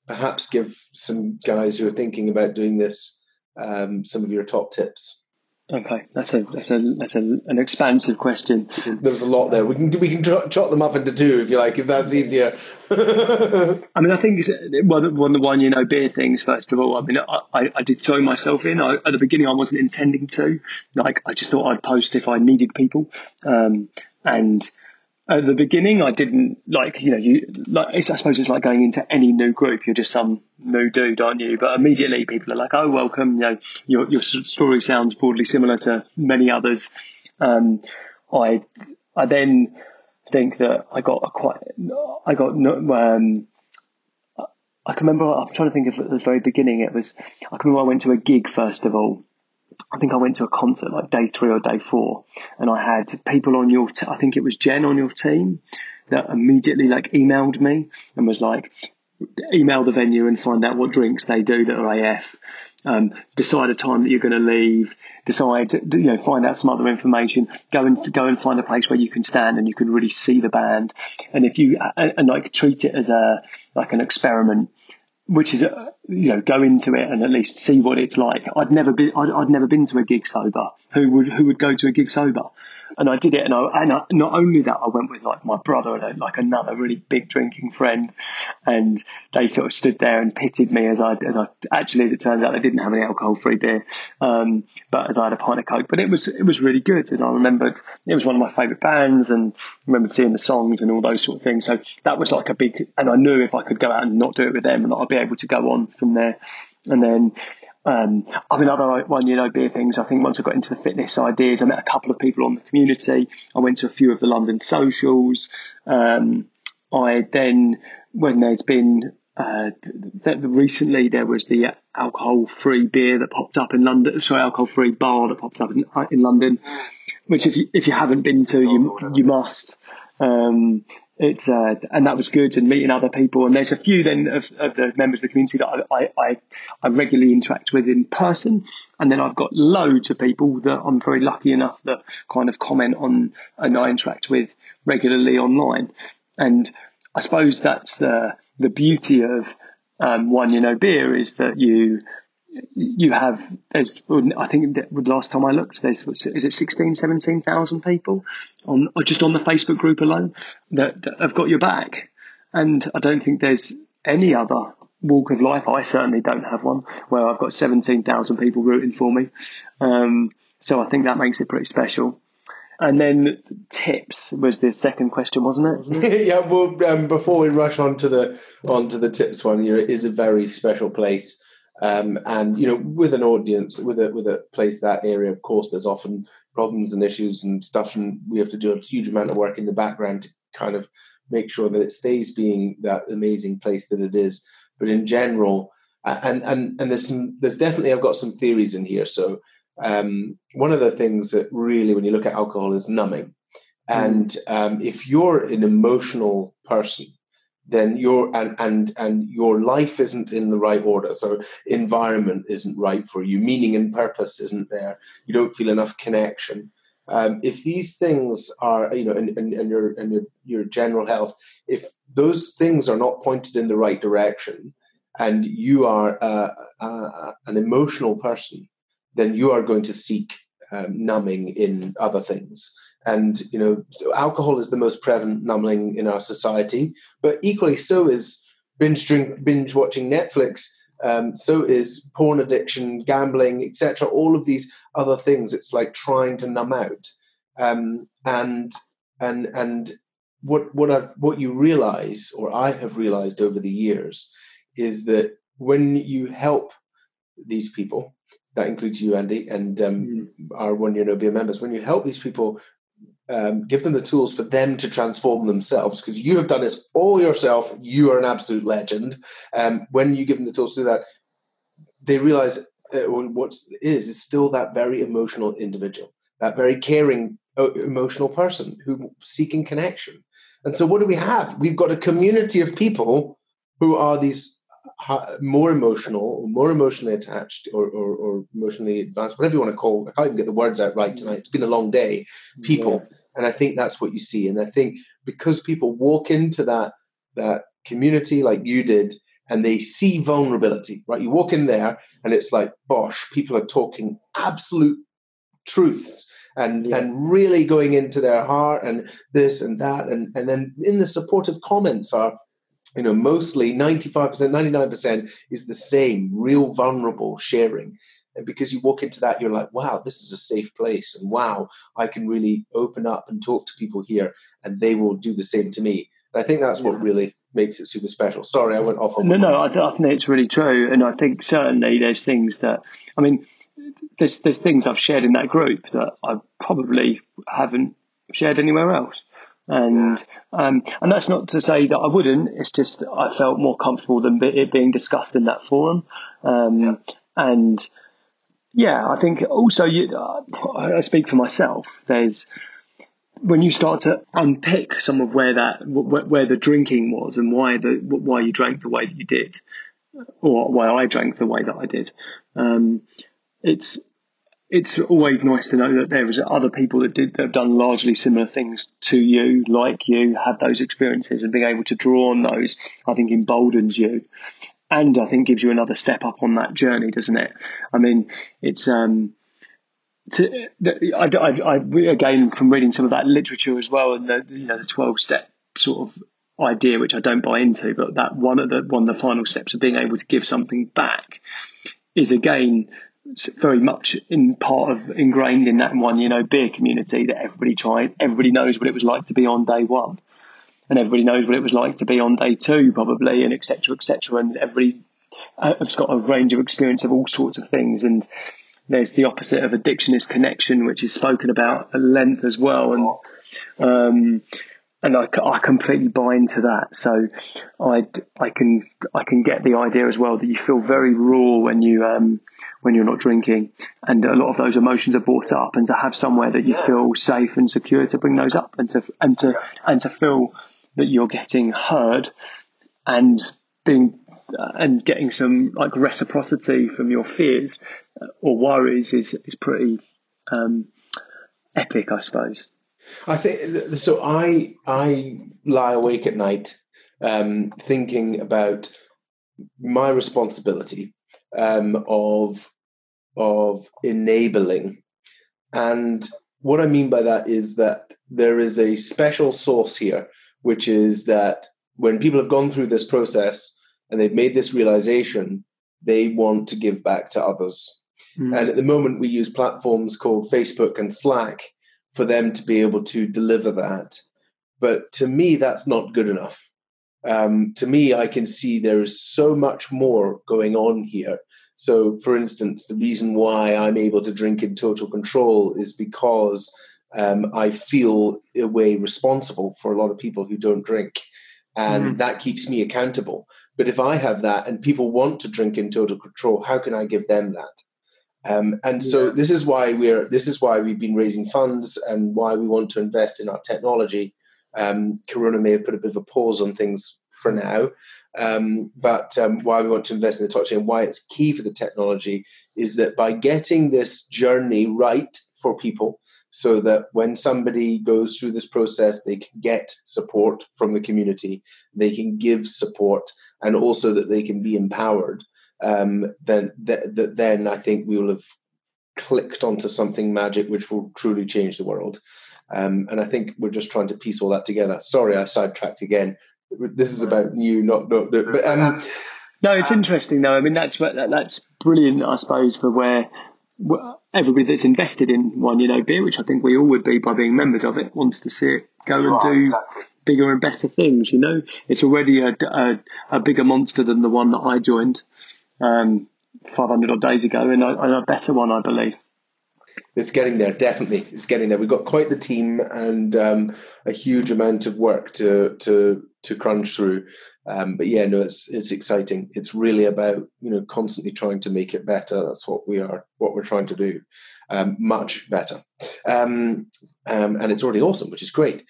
perhaps give some guys who are thinking about doing this um, some of your top tips. Okay, that's a that's a that's a, an expansive question. There was a lot there. We can we can chop them up into two if you like, if that's easier. I mean, I think one one the One Year No Beer things. First of all, I mean, I, I did throw myself in. I, at the beginning, I wasn't intending to. Like, I just thought I'd post if I needed people, um, and at the beginning, I didn't like, you know, you like, I suppose it's like going into any new group. You're just some new dude, aren't you? But immediately people are like, oh, welcome. You know, your, your story sounds broadly similar to many others. Um, I, I then think that I got a quite, I got, um, I can remember, I'm trying to think of at the very beginning, it was, I can remember I went to a gig first of all I think I went to a concert like day three or day four, and I had people on your, t- I think it was Jen on your team, that immediately like emailed me and was like, email the venue and find out what drinks they do that are AF. Um, decide a time that you're going to leave. Decide, you know, find out some other information. Go and go and find a place where you can stand and you can really see the band. And if you and, and like treat it as a like an experiment which is uh, you know go into it and at least see what it's like. I'd never been I'd, I'd, never been to a gig sober. Who would who would go to a gig sober? And I did it, and I and I, not only that, I went with like my brother and like another really big drinking friend, and they sort of stood there and pitied me as I as I actually as it turns out they didn't have any alcohol free beer, um, but as I had a pint of coke. But it was it was really good, and I remembered it was one of my favourite bands, and remembered seeing the songs and all those sort of things. So that was like a big, and I knew if I could go out and not do it with them, and I'd be able to go on from there. And then um, I mean, other One Year No Beer things. I think once I got into the fitness ideas, I met a couple of people on the community. I went to a few of the London socials. Um, I then, when there's been uh, recently there was the alcohol-free beer that popped up in London. Sorry, alcohol-free bar that popped up in, in London, which if you if you haven't been to, you you must. Um, it's uh, and that was good and meeting other people. And there's a few then of, of the members of the community that I, I, I regularly interact with in person. And then I've got loads of people that I'm very lucky enough that kind of comment on and I interact with regularly online. And I suppose that's the the beauty of um, One Year No Beer is that you you have I think the last time I looked there's is it 16 17,000 people on just on the Facebook group alone that, that have got your back and I don't think there's any other walk of life I certainly don't have one where I've got 17,000 people rooting for me um, so I think that makes it pretty special and then tips was the second question, wasn't it? yeah. Well, um, before we rush on to the on to the tips one, you know, it is a very special place um, and you know, with an audience, with a with a place that area, of course, there's often problems and issues and stuff, and we have to do a huge amount of work in the background to kind of make sure that it stays being that amazing place that it is. But in general, and and and there's some there's definitely I've got some theories in here. So um, one of the things that really, when you look at alcohol, is numbing. And um, if you're an emotional person, then your and and and your life isn't in the right order. So environment isn't right for you. Meaning and purpose isn't there. You don't feel enough connection. Um, if these things are you know and, and, and your and your, your general health if those things are not pointed in the right direction and you are uh, uh, an emotional person then you are going to seek um, numbing in other things and you know, alcohol is the most prevalent numbing in our society, but equally so is binge drink, binge watching Netflix. Um, so is porn addiction, gambling, etc. All of these other things. It's like trying to numb out, um, and and and what what I've what you realize, or I have realized over the years, is that when you help these people, that includes you, Andy, and um, mm. our one year no beer members, when you help these people, um, give them the tools for them to transform themselves because you have done this all yourself. You are an absolute legend. Um, when you give them the tools to do that, they realize what is is still that very emotional individual, that very caring, uh, emotional person who seeking connection. And so, what do we have? We've got a community of people who are these more emotional, more emotionally attached, or, or, or, emotionally advanced, whatever you want to call. I can't even get the words out right tonight. It's been a long day. People, yeah. And I think that's what you see. And I think because people walk into that that community like you did, and they see vulnerability, right? You walk in there, and it's like, bosh, people are talking absolute truths and yeah. and really going into their heart and this and that and and then in the supportive comments are you know mostly 95% 99% is the same real vulnerable sharing and because you walk into that you're like wow this is a safe place and wow i can really open up and talk to people here and they will do the same to me and i think that's what really makes it super special sorry i went off on no no I, th- I think it's really true and i think certainly there's things that i mean there's there's things I've shared in that group that I probably haven't shared anywhere else. And um, and that's not to say that I wouldn't. It's just I felt more comfortable than it being discussed in that forum. Um, yeah. And yeah, I think also you, I speak for myself. There's when you start to unpick some of where that where the drinking was and why the why you drank the way that you did, or why I drank the way that I did. Um, it's it's always nice to know that there is other people that did that have done largely similar things to you, like you, had those experiences, and being able to draw on those, I think emboldens you, and I think gives you another step up on that journey, doesn't it? I mean, it's um, to, I, I, I, again from reading some of that literature as well, and the you know the twelve step sort of idea, which I don't buy into, but that one of the one of the final steps of being able to give something back is again very much in part of ingrained in that One Year No Beer community that everybody tried. Everybody knows what it was like to be on day one, and everybody knows what it was like to be on day two, probably, and etc. etc. And everybody uh, has got a range of experience of all sorts of things. And there's the opposite of addiction is connection, which is spoken about at length as well. And um, and I, I completely buy into that. So I, I can I can get the idea as well that you feel very raw when you um, when you're not drinking, and a lot of those emotions are brought up, and to have somewhere that you feel safe and secure to bring those up, and to and to and to feel that you're getting heard, and being uh, and getting some like reciprocity from your fears uh, or worries is is pretty um, epic, I suppose. I think so. I I lie awake at night um, thinking about my responsibility um, of of enabling, and what I mean by that is that there is a special source here, which is that when people have gone through this process and they've made this realization, they want to give back to others. Mm. And at the moment, we use platforms called Facebook and Slack for them to be able to deliver that. But to me, that's not good enough. Um, to me, I can see there is so much more going on here. So, for instance, the reason why I'm able to drink in total control is because um, I feel a way responsible for a lot of people who don't drink. And mm-hmm. that keeps me accountable. But if I have that and people want to drink in total control, how can I give them that? Um, and so yeah. this is why we're this is why we've been raising funds and why we want to invest in our technology. Um, Corona may have put a bit of a pause on things for now, um, but um, why we want to invest in the and why it's key for the technology is that by getting this journey right for people, so that when somebody goes through this process, they can get support from the community, they can give support, and also that they can be empowered um, then th- th- then I think we will have clicked onto something magic which will truly change the world. Um, and I think we're just trying to piece all that together. Sorry, I sidetracked again. This is about you, not not. But, um, no, it's interesting though. I mean, that's that's brilliant, I suppose, for where everybody that's invested in One Year No Beer, which I think we all would be by being members of it, wants to see it go and do exactly. bigger and better things. You know, it's already a, a, a bigger monster than the one that I joined. Um, 500 odd days ago, and a, and a better one, I believe. It's getting there, definitely. It's getting there. We've got quite the team and um, a huge amount of work to to to crunch through. Um, but yeah, no, it's it's exciting. It's really about you know constantly trying to make it better. That's what we are what we're trying to do, um, much better. Um, um, and it's already awesome, which is great.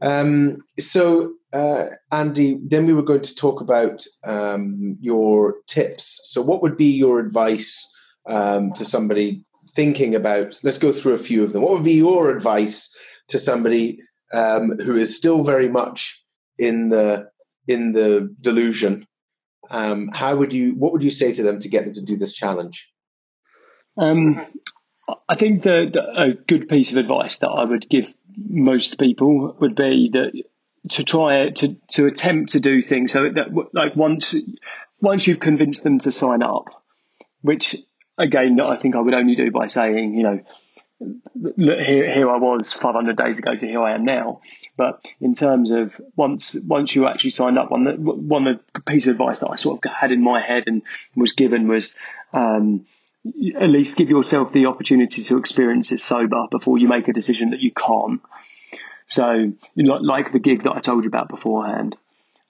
Um, so uh, Andy, then we were going to talk about um, your tips. So, what would be your advice to somebody thinking about? Let's go through a few of them. What would be your advice to somebody who is still very much in the in the delusion, um, how would you? What would you say to them to get them to do this challenge? Um, I think a good piece of advice that I would give most people would be that to try to to attempt to do things so that like once once you've convinced them to sign up, which again I think I would only do by saying you know look, here, here I was 500 days ago to here I am now. But in terms of once once you actually signed up, one one the piece of advice that I sort of had in my head and was given was um, at least give yourself the opportunity to experience it sober before you make a decision that you can't. So, like the gig that I told you about beforehand,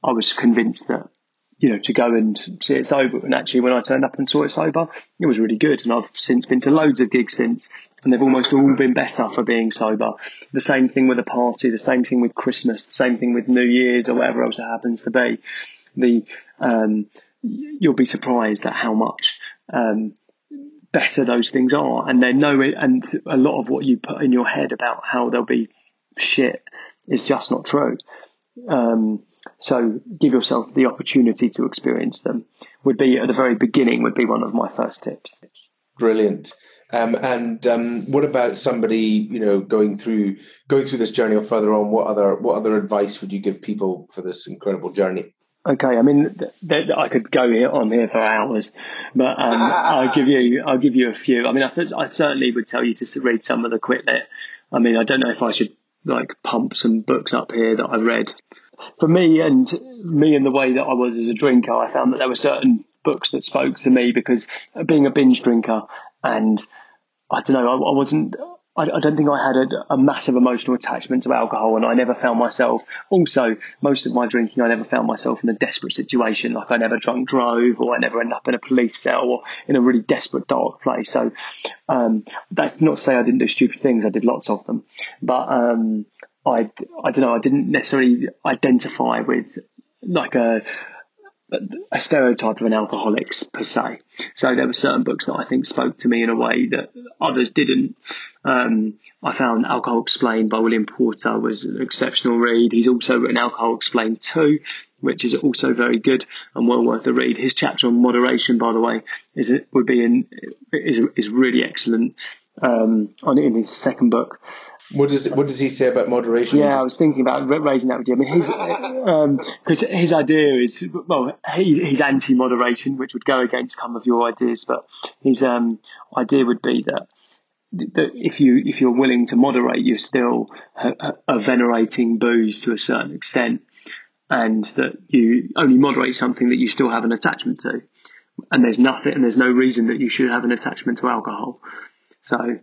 I was convinced that you know, to go and see it sober. And actually, when I turned up and saw it sober, it was really good. And I've since been to loads of gigs since, and they've almost all been better for being sober. The same thing with a party, the same thing with Christmas, the same thing with New Year's or whatever else it happens to be. The um, you'll be surprised at how much um, better those things are, and they know it. And a lot of what you put in your head about how they'll be shit is just not true. Um, so give yourself the opportunity to experience them would be at the very beginning would be one of my first tips. Brilliant. Um, and um, what about somebody you know going through going through this journey or further on? What other what other advice would you give people for this incredible journey? Okay, I mean, th- th- I could go here on here for hours, but um, I'll give you I'll give you a few. I mean, I, th- I certainly would tell you to read some of the Quit Lit. I mean, I don't know if I should like pump some books up here that I've read for me and me and the way that I was as a drinker, I found that there were certain books that spoke to me because being a binge drinker and I don't know, I, I wasn't. I, I, don't think I had a, a, massive emotional attachment to alcohol, and I never found myself. Also, most of my drinking, I never found myself in a desperate situation. Like I never drunk drove, or I never end up in a police cell, or in a really desperate dark place. So um, that's not to say I didn't do stupid things. I did lots of them, but um, I I don't know I didn't necessarily identify with like a a stereotype of an alcoholics per se. So there were certain books that I think spoke to me in a way that others didn't. Um, I found Alcohol Explained by William Porter was an exceptional read. He's also written Alcohol Explained 2, which is also very good and well worth the read. His chapter on moderation, by the way, is would be in, is is really excellent um, on in his second book. What does what does he say about moderation? Yeah, I was thinking about raising that with you. I mean, his because um, his idea is well, he, he's anti-moderation, which would go against some of your ideas, but his um, idea would be that that if you if you're willing to moderate, you're still a, venerating booze to a certain extent, and that you only moderate something that you still have an attachment to, and there's nothing and there's no reason that you should have an attachment to alcohol. So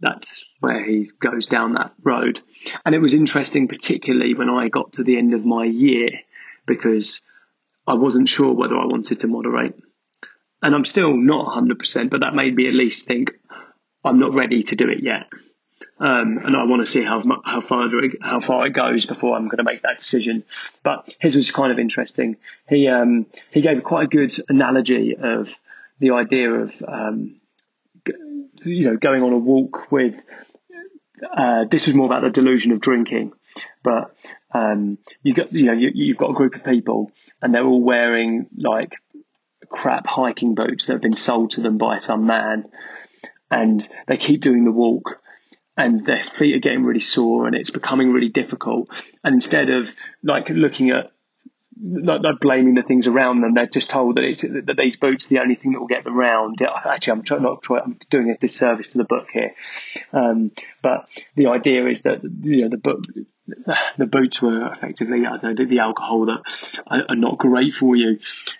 that's where he goes down that road. And it was interesting, particularly when I got to the end of my year, because I wasn't sure whether I wanted to moderate. And I'm still not 100%, but that made me at least think I'm not ready to do it yet. Um, and I want to see how how far how far it goes before I'm going to make that decision. But his was kind of interesting. He um, he gave quite a good analogy of the idea of um, you know, going on a walk with. Uh, this was more about the delusion of drinking, but um, you got you know you, you've got a group of people and they're all wearing like crap hiking boots that have been sold to them by some man, and they keep doing the walk and their feet are getting really sore and it's becoming really difficult. And instead of like looking at not, not blaming the things around them. They're just told that it's that these boots are the only thing that will get them round. Actually, I'm not try, I'm doing a disservice to the book here. Um, but the idea is that you know the book. The boots were effectively, know, the alcohol that are, are not great for you,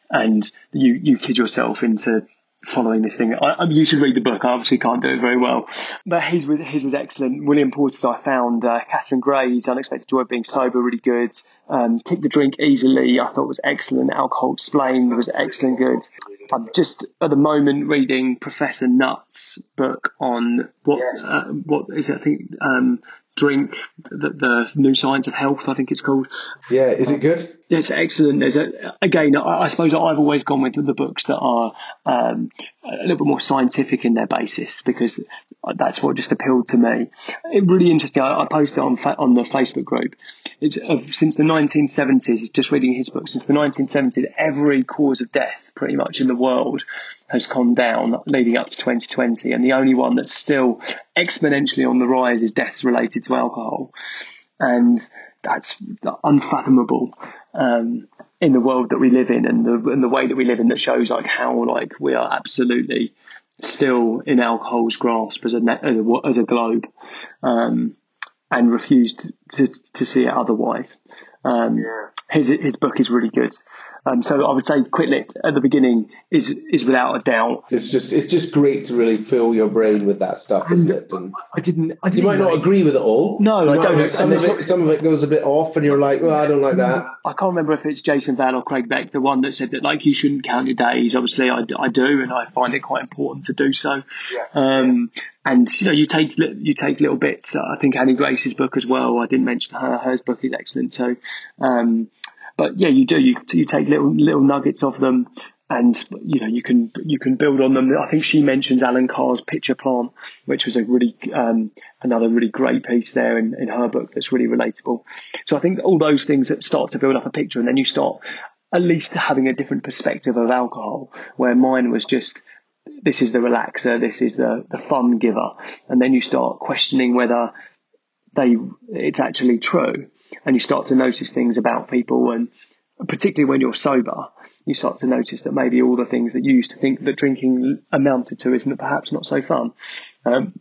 and you you kid yourself into following this thing. I, you should read the book. I obviously can't do it very well, but his was his was excellent. William Porter's I found. Uh, Catherine Gray's Unexpected Joy of Being Sober, really good. Um, Kick the Drink Easily, I thought was excellent. Alcohol Explained was excellent, good. I'm just at the moment reading Professor Nutt's book on what yes. uh, what is it? I think um, drink, the, the, new science of health, I think it's called. Yeah, is it good? It's excellent. There's a, again, I, I suppose I've always gone with the books that are um, a little bit more scientific in their basis because that's what just appealed to me. It really interesting. I, I posted on on the Facebook group. It's of, since the 1970s. Just reading his book since the 1970s, every cause of death pretty much in the world has gone down leading up to 2020, and the only one that's still exponentially on the rise is deaths related to alcohol, and that's unfathomable um, in the world that we live in and the and the way that we live in that shows like how like we are absolutely still in alcohol's grasp as a as a, as a globe, um, and refused to to see it otherwise. Um, yeah. His his book is really good. Um, so I would say Quit Lit at the beginning is is without a doubt. It's just it's just great to really fill your brain with that stuff, isn't it? And I didn't. I didn't you might not agree with it all. No, you I don't. Some of it, some of it goes a bit off, and you're like, well, I don't like that. I can't remember if it's Jason Vale or Craig Beck, the one that said that like you shouldn't count your days. Obviously, I, I do, and I find it quite important to do so. Yeah. Um, and you know, you take you take little bits. I think Annie Grace's book as well. I didn't mention her. Her book is excellent too. Um, but yeah, you do. You you take little little nuggets of them, and you know you can you can build on them. I think she mentions Allen Carr's Pitcher Plant, which was a really um, another really great piece there in, in her book that's really relatable. So I think all those things that start to build up a picture, and then you start at least having a different perspective of alcohol, where mine was just this is the relaxer, this is the the fun giver, and then you start questioning whether they it's actually true and you start to notice things about people and particularly when you're sober you start to notice that maybe all the things that you used to think that drinking amounted to isn't perhaps not so fun um,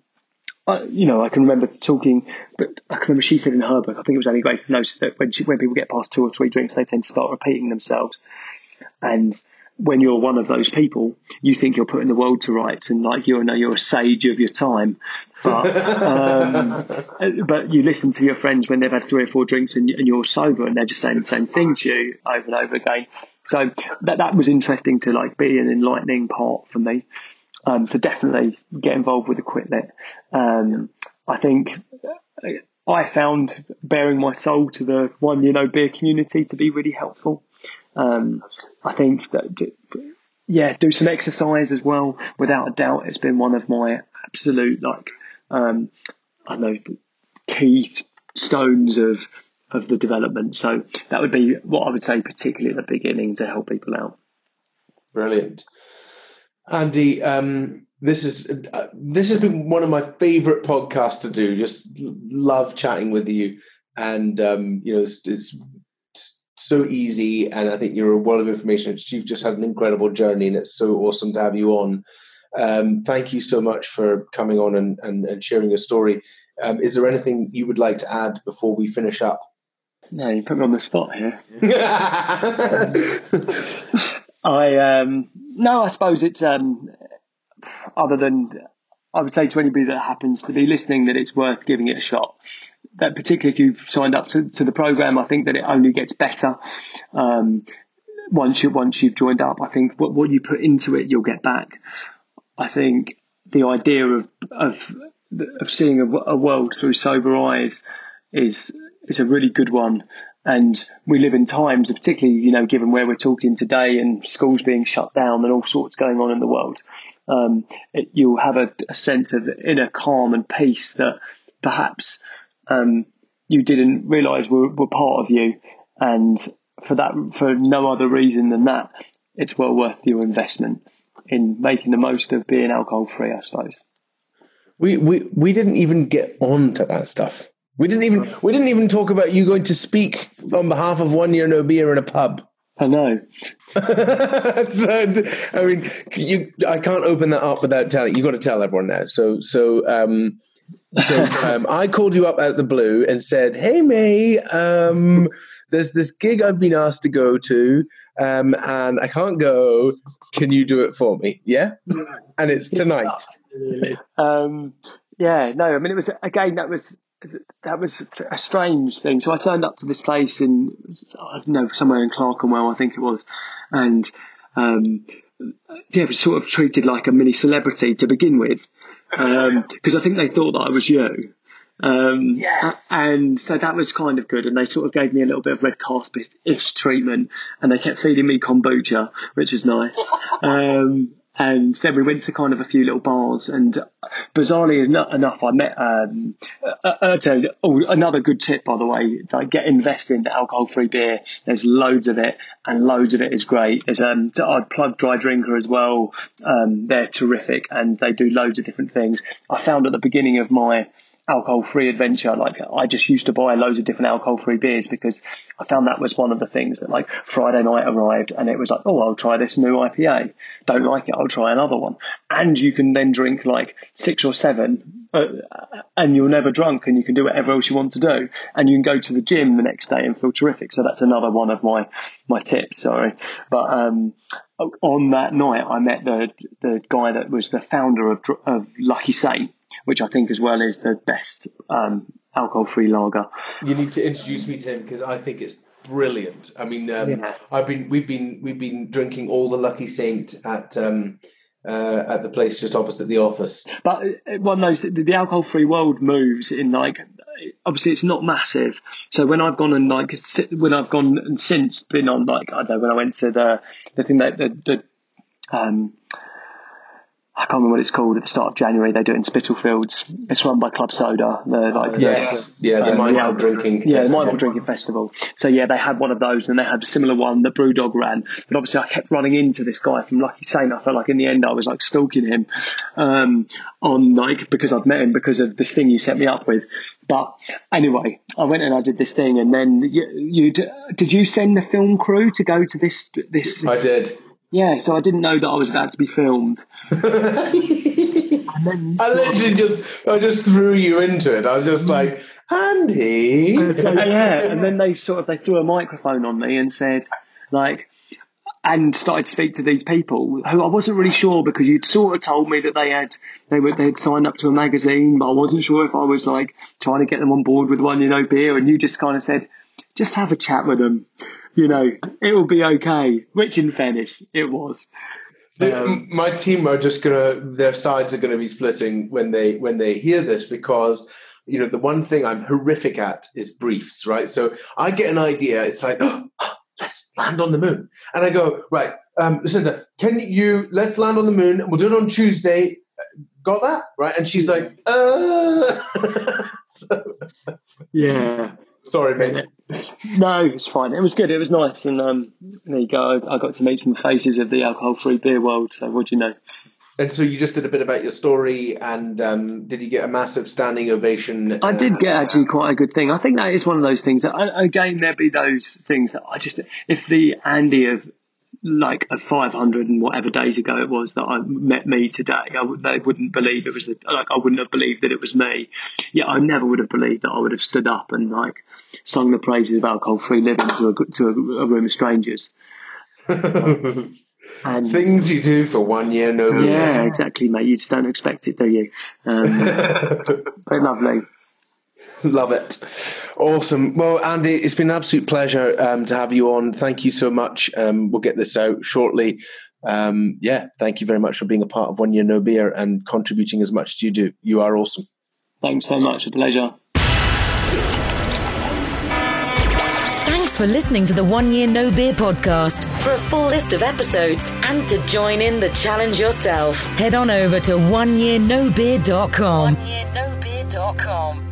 I, you know, I can remember talking, but I can remember she said in her book, I think it was Annie Grace to notice that when she, when people get past two or three drinks, they tend to start repeating themselves. And when you're one of those people, you think you're putting the world to rights and like you're, you're a sage of your time. But, um, but you listen to your friends when they've had three or four drinks and, and, you're sober and they're just saying the same thing to you over and over again. So that, that was interesting to like be an enlightening part for me. Um, so definitely get involved with the Quit Lit. Um, I think I found baring my soul to the One Year No Beer community to be really helpful. Um, I think that, yeah, do some exercise as well. Without a doubt, it's been one of my absolute, like, um, I know, key stones of, of the development. So that would be what I would say, particularly at the beginning to help people out. Brilliant. Andy, um, this is uh, this has been one of my favorite podcasts to do. Just love chatting with you, and um, you know, it's, it's, so easy, and I think you're a world of information. You've just had an incredible journey, and it's so awesome to have you on. Um, thank you so much for coming on and, and, and sharing your story. Um, is there anything you would like to add before we finish up? No, you put me on the spot here. I um, no, I suppose it's um, other than I would say to anybody that happens to be listening that it's worth giving it a shot that particularly if you've signed up to, to the program, I think that it only gets better. Um, once you once you've joined up, I think what, what you put into it, you'll get back. I think the idea of of of seeing a, a world through sober eyes is is a really good one. And we live in times, particularly you know, given where we're talking today, and schools being shut down and all sorts going on in the world. Um, it, you'll have a, a sense of inner calm and peace that perhaps um, you didn't realise were, were part of you. And for that, for no other reason than that, it's well worth your investment in making the most of being alcohol free, I suppose. We, we, we didn't even get on to that stuff. We didn't even we didn't even talk about you going to speak on behalf of one year no beer in a pub. I know. so, I mean, you I can't open that up without telling. You got to tell everyone now. So so um, So um, I called you up out the blue and said, "Hey May, um, there's this gig I've been asked to go to, um, and I can't go. Can you do it for me? Yeah, and it's tonight." um, yeah, no, I mean it was again that was that was a strange thing. So I turned up to this place in I don't know somewhere in Clerkenwell, I think it was, and um, yeah, was sort of treated like a mini celebrity to begin with, because um, I think they thought that I was you. Um, yes. And so that was kind of good. And they sort of gave me a little bit of red carpet ish treatment. And they kept feeding me kombucha, which is nice. Um, and then we went to kind of a few little bars and bizarrely enough i met um, uh, uh, oh, another good tip by the way like get invest in the alcohol free beer. There's loads of it and loads of it is great. There's um i'd plug dry drinker as well um, they're terrific and they do loads of different things. I found at the beginning of my alcohol free adventure. Like I just used to buy loads of different alcohol free beers because I found that was one of the things that like Friday night arrived and it was like, oh, I'll try this new IPA. Don't like it, I'll try another one. And you can then drink like six or seven uh, and you're never drunk and you can do whatever else you want to do. And you can go to the gym the next day and feel terrific. So that's another one of my, my tips. Sorry. But, um, on that night, I met the the guy that was the founder of, of Lucky Saint, which I think as well is the best um, alcohol-free lager. You need to introduce me to him because I think it's brilliant. I mean, um, yeah. I've been we've been we've been drinking all the Lucky Saint at. Um, uh, at the place just opposite the office, but uh, one knows the, the alcohol-free world moves in like obviously it's not massive. So when I've gone and like when I've gone and since been on like I don't know when I went to the the thing that the, the um I can't remember what it's called at the start of January. They do it in Spitalfields. It's run by Club Soda. The like yes, the, yeah, the um, mindful yeah, drinking. Yeah, the mindful drinking festival. So yeah, they had one of those, and they had a similar one that Brewdog ran. But obviously, I kept running into this guy from Lucky Saint. I felt like in the end, I was like stalking him um, on like because I'd met him because of this thing you set me up with. But anyway, I went and I did this thing, and then you, you did you send the film crew to go to this this? I did. Yeah, so I didn't know that I was about to be filmed. and then I literally just I just threw you into it. I was just like, Andy. yeah, and then they sort of they threw a microphone on me and said, like, and started to speak to these people who I wasn't really sure because you'd sort of told me that they had they were they had signed up to a magazine, but I wasn't sure if I was like trying to get them on board with One Year No Beer, and you just kind of said, just have a chat with them you know, it will be okay. Which, in fairness, it was. The, um, my team are just gonna their sides are gonna be splitting when they when they hear this because you know the one thing I'm horrific at is briefs, right? So I get an idea, it's like oh, let's land on the moon, and I go right, um, Lucinda, can you let's land on the moon? We'll do it on Tuesday. Got that right? And she's like, uh. so, yeah. Sorry, mate. No, it's fine. It was good. It was nice, and um, there you go. I got to meet some faces of the alcohol-free beer world. So, what do you know? And so you just did a bit about your story, and um, did you get a massive standing ovation? I did get actually quite a good thing. I think that is one of those things. That, again, there be those things that I just, if the Andy of like a 500 and whatever days ago it was that I met me today, I would, they wouldn't believe it was the, like I wouldn't have believed that it was me. Yeah, I never would have believed that I would have stood up and like sung the praises of alcohol-free living to a to a, a room of strangers. and things you do for one year, no. Yeah, exactly, mate. You just don't expect it, do you? Um, very lovely. Love it. Awesome. Well, Andy, it's been an absolute pleasure um, to have you on. Thank you so much. Um, we'll get this out shortly. Um, yeah, thank you very much for being a part of One Year No Beer and contributing as much as you do. You are awesome. Thanks so much. A pleasure. Thanks for listening to the One Year No Beer podcast. For a full list of episodes and to join in the challenge yourself, head on over to oneyearnobeer.com. Oneyearnobeer.com.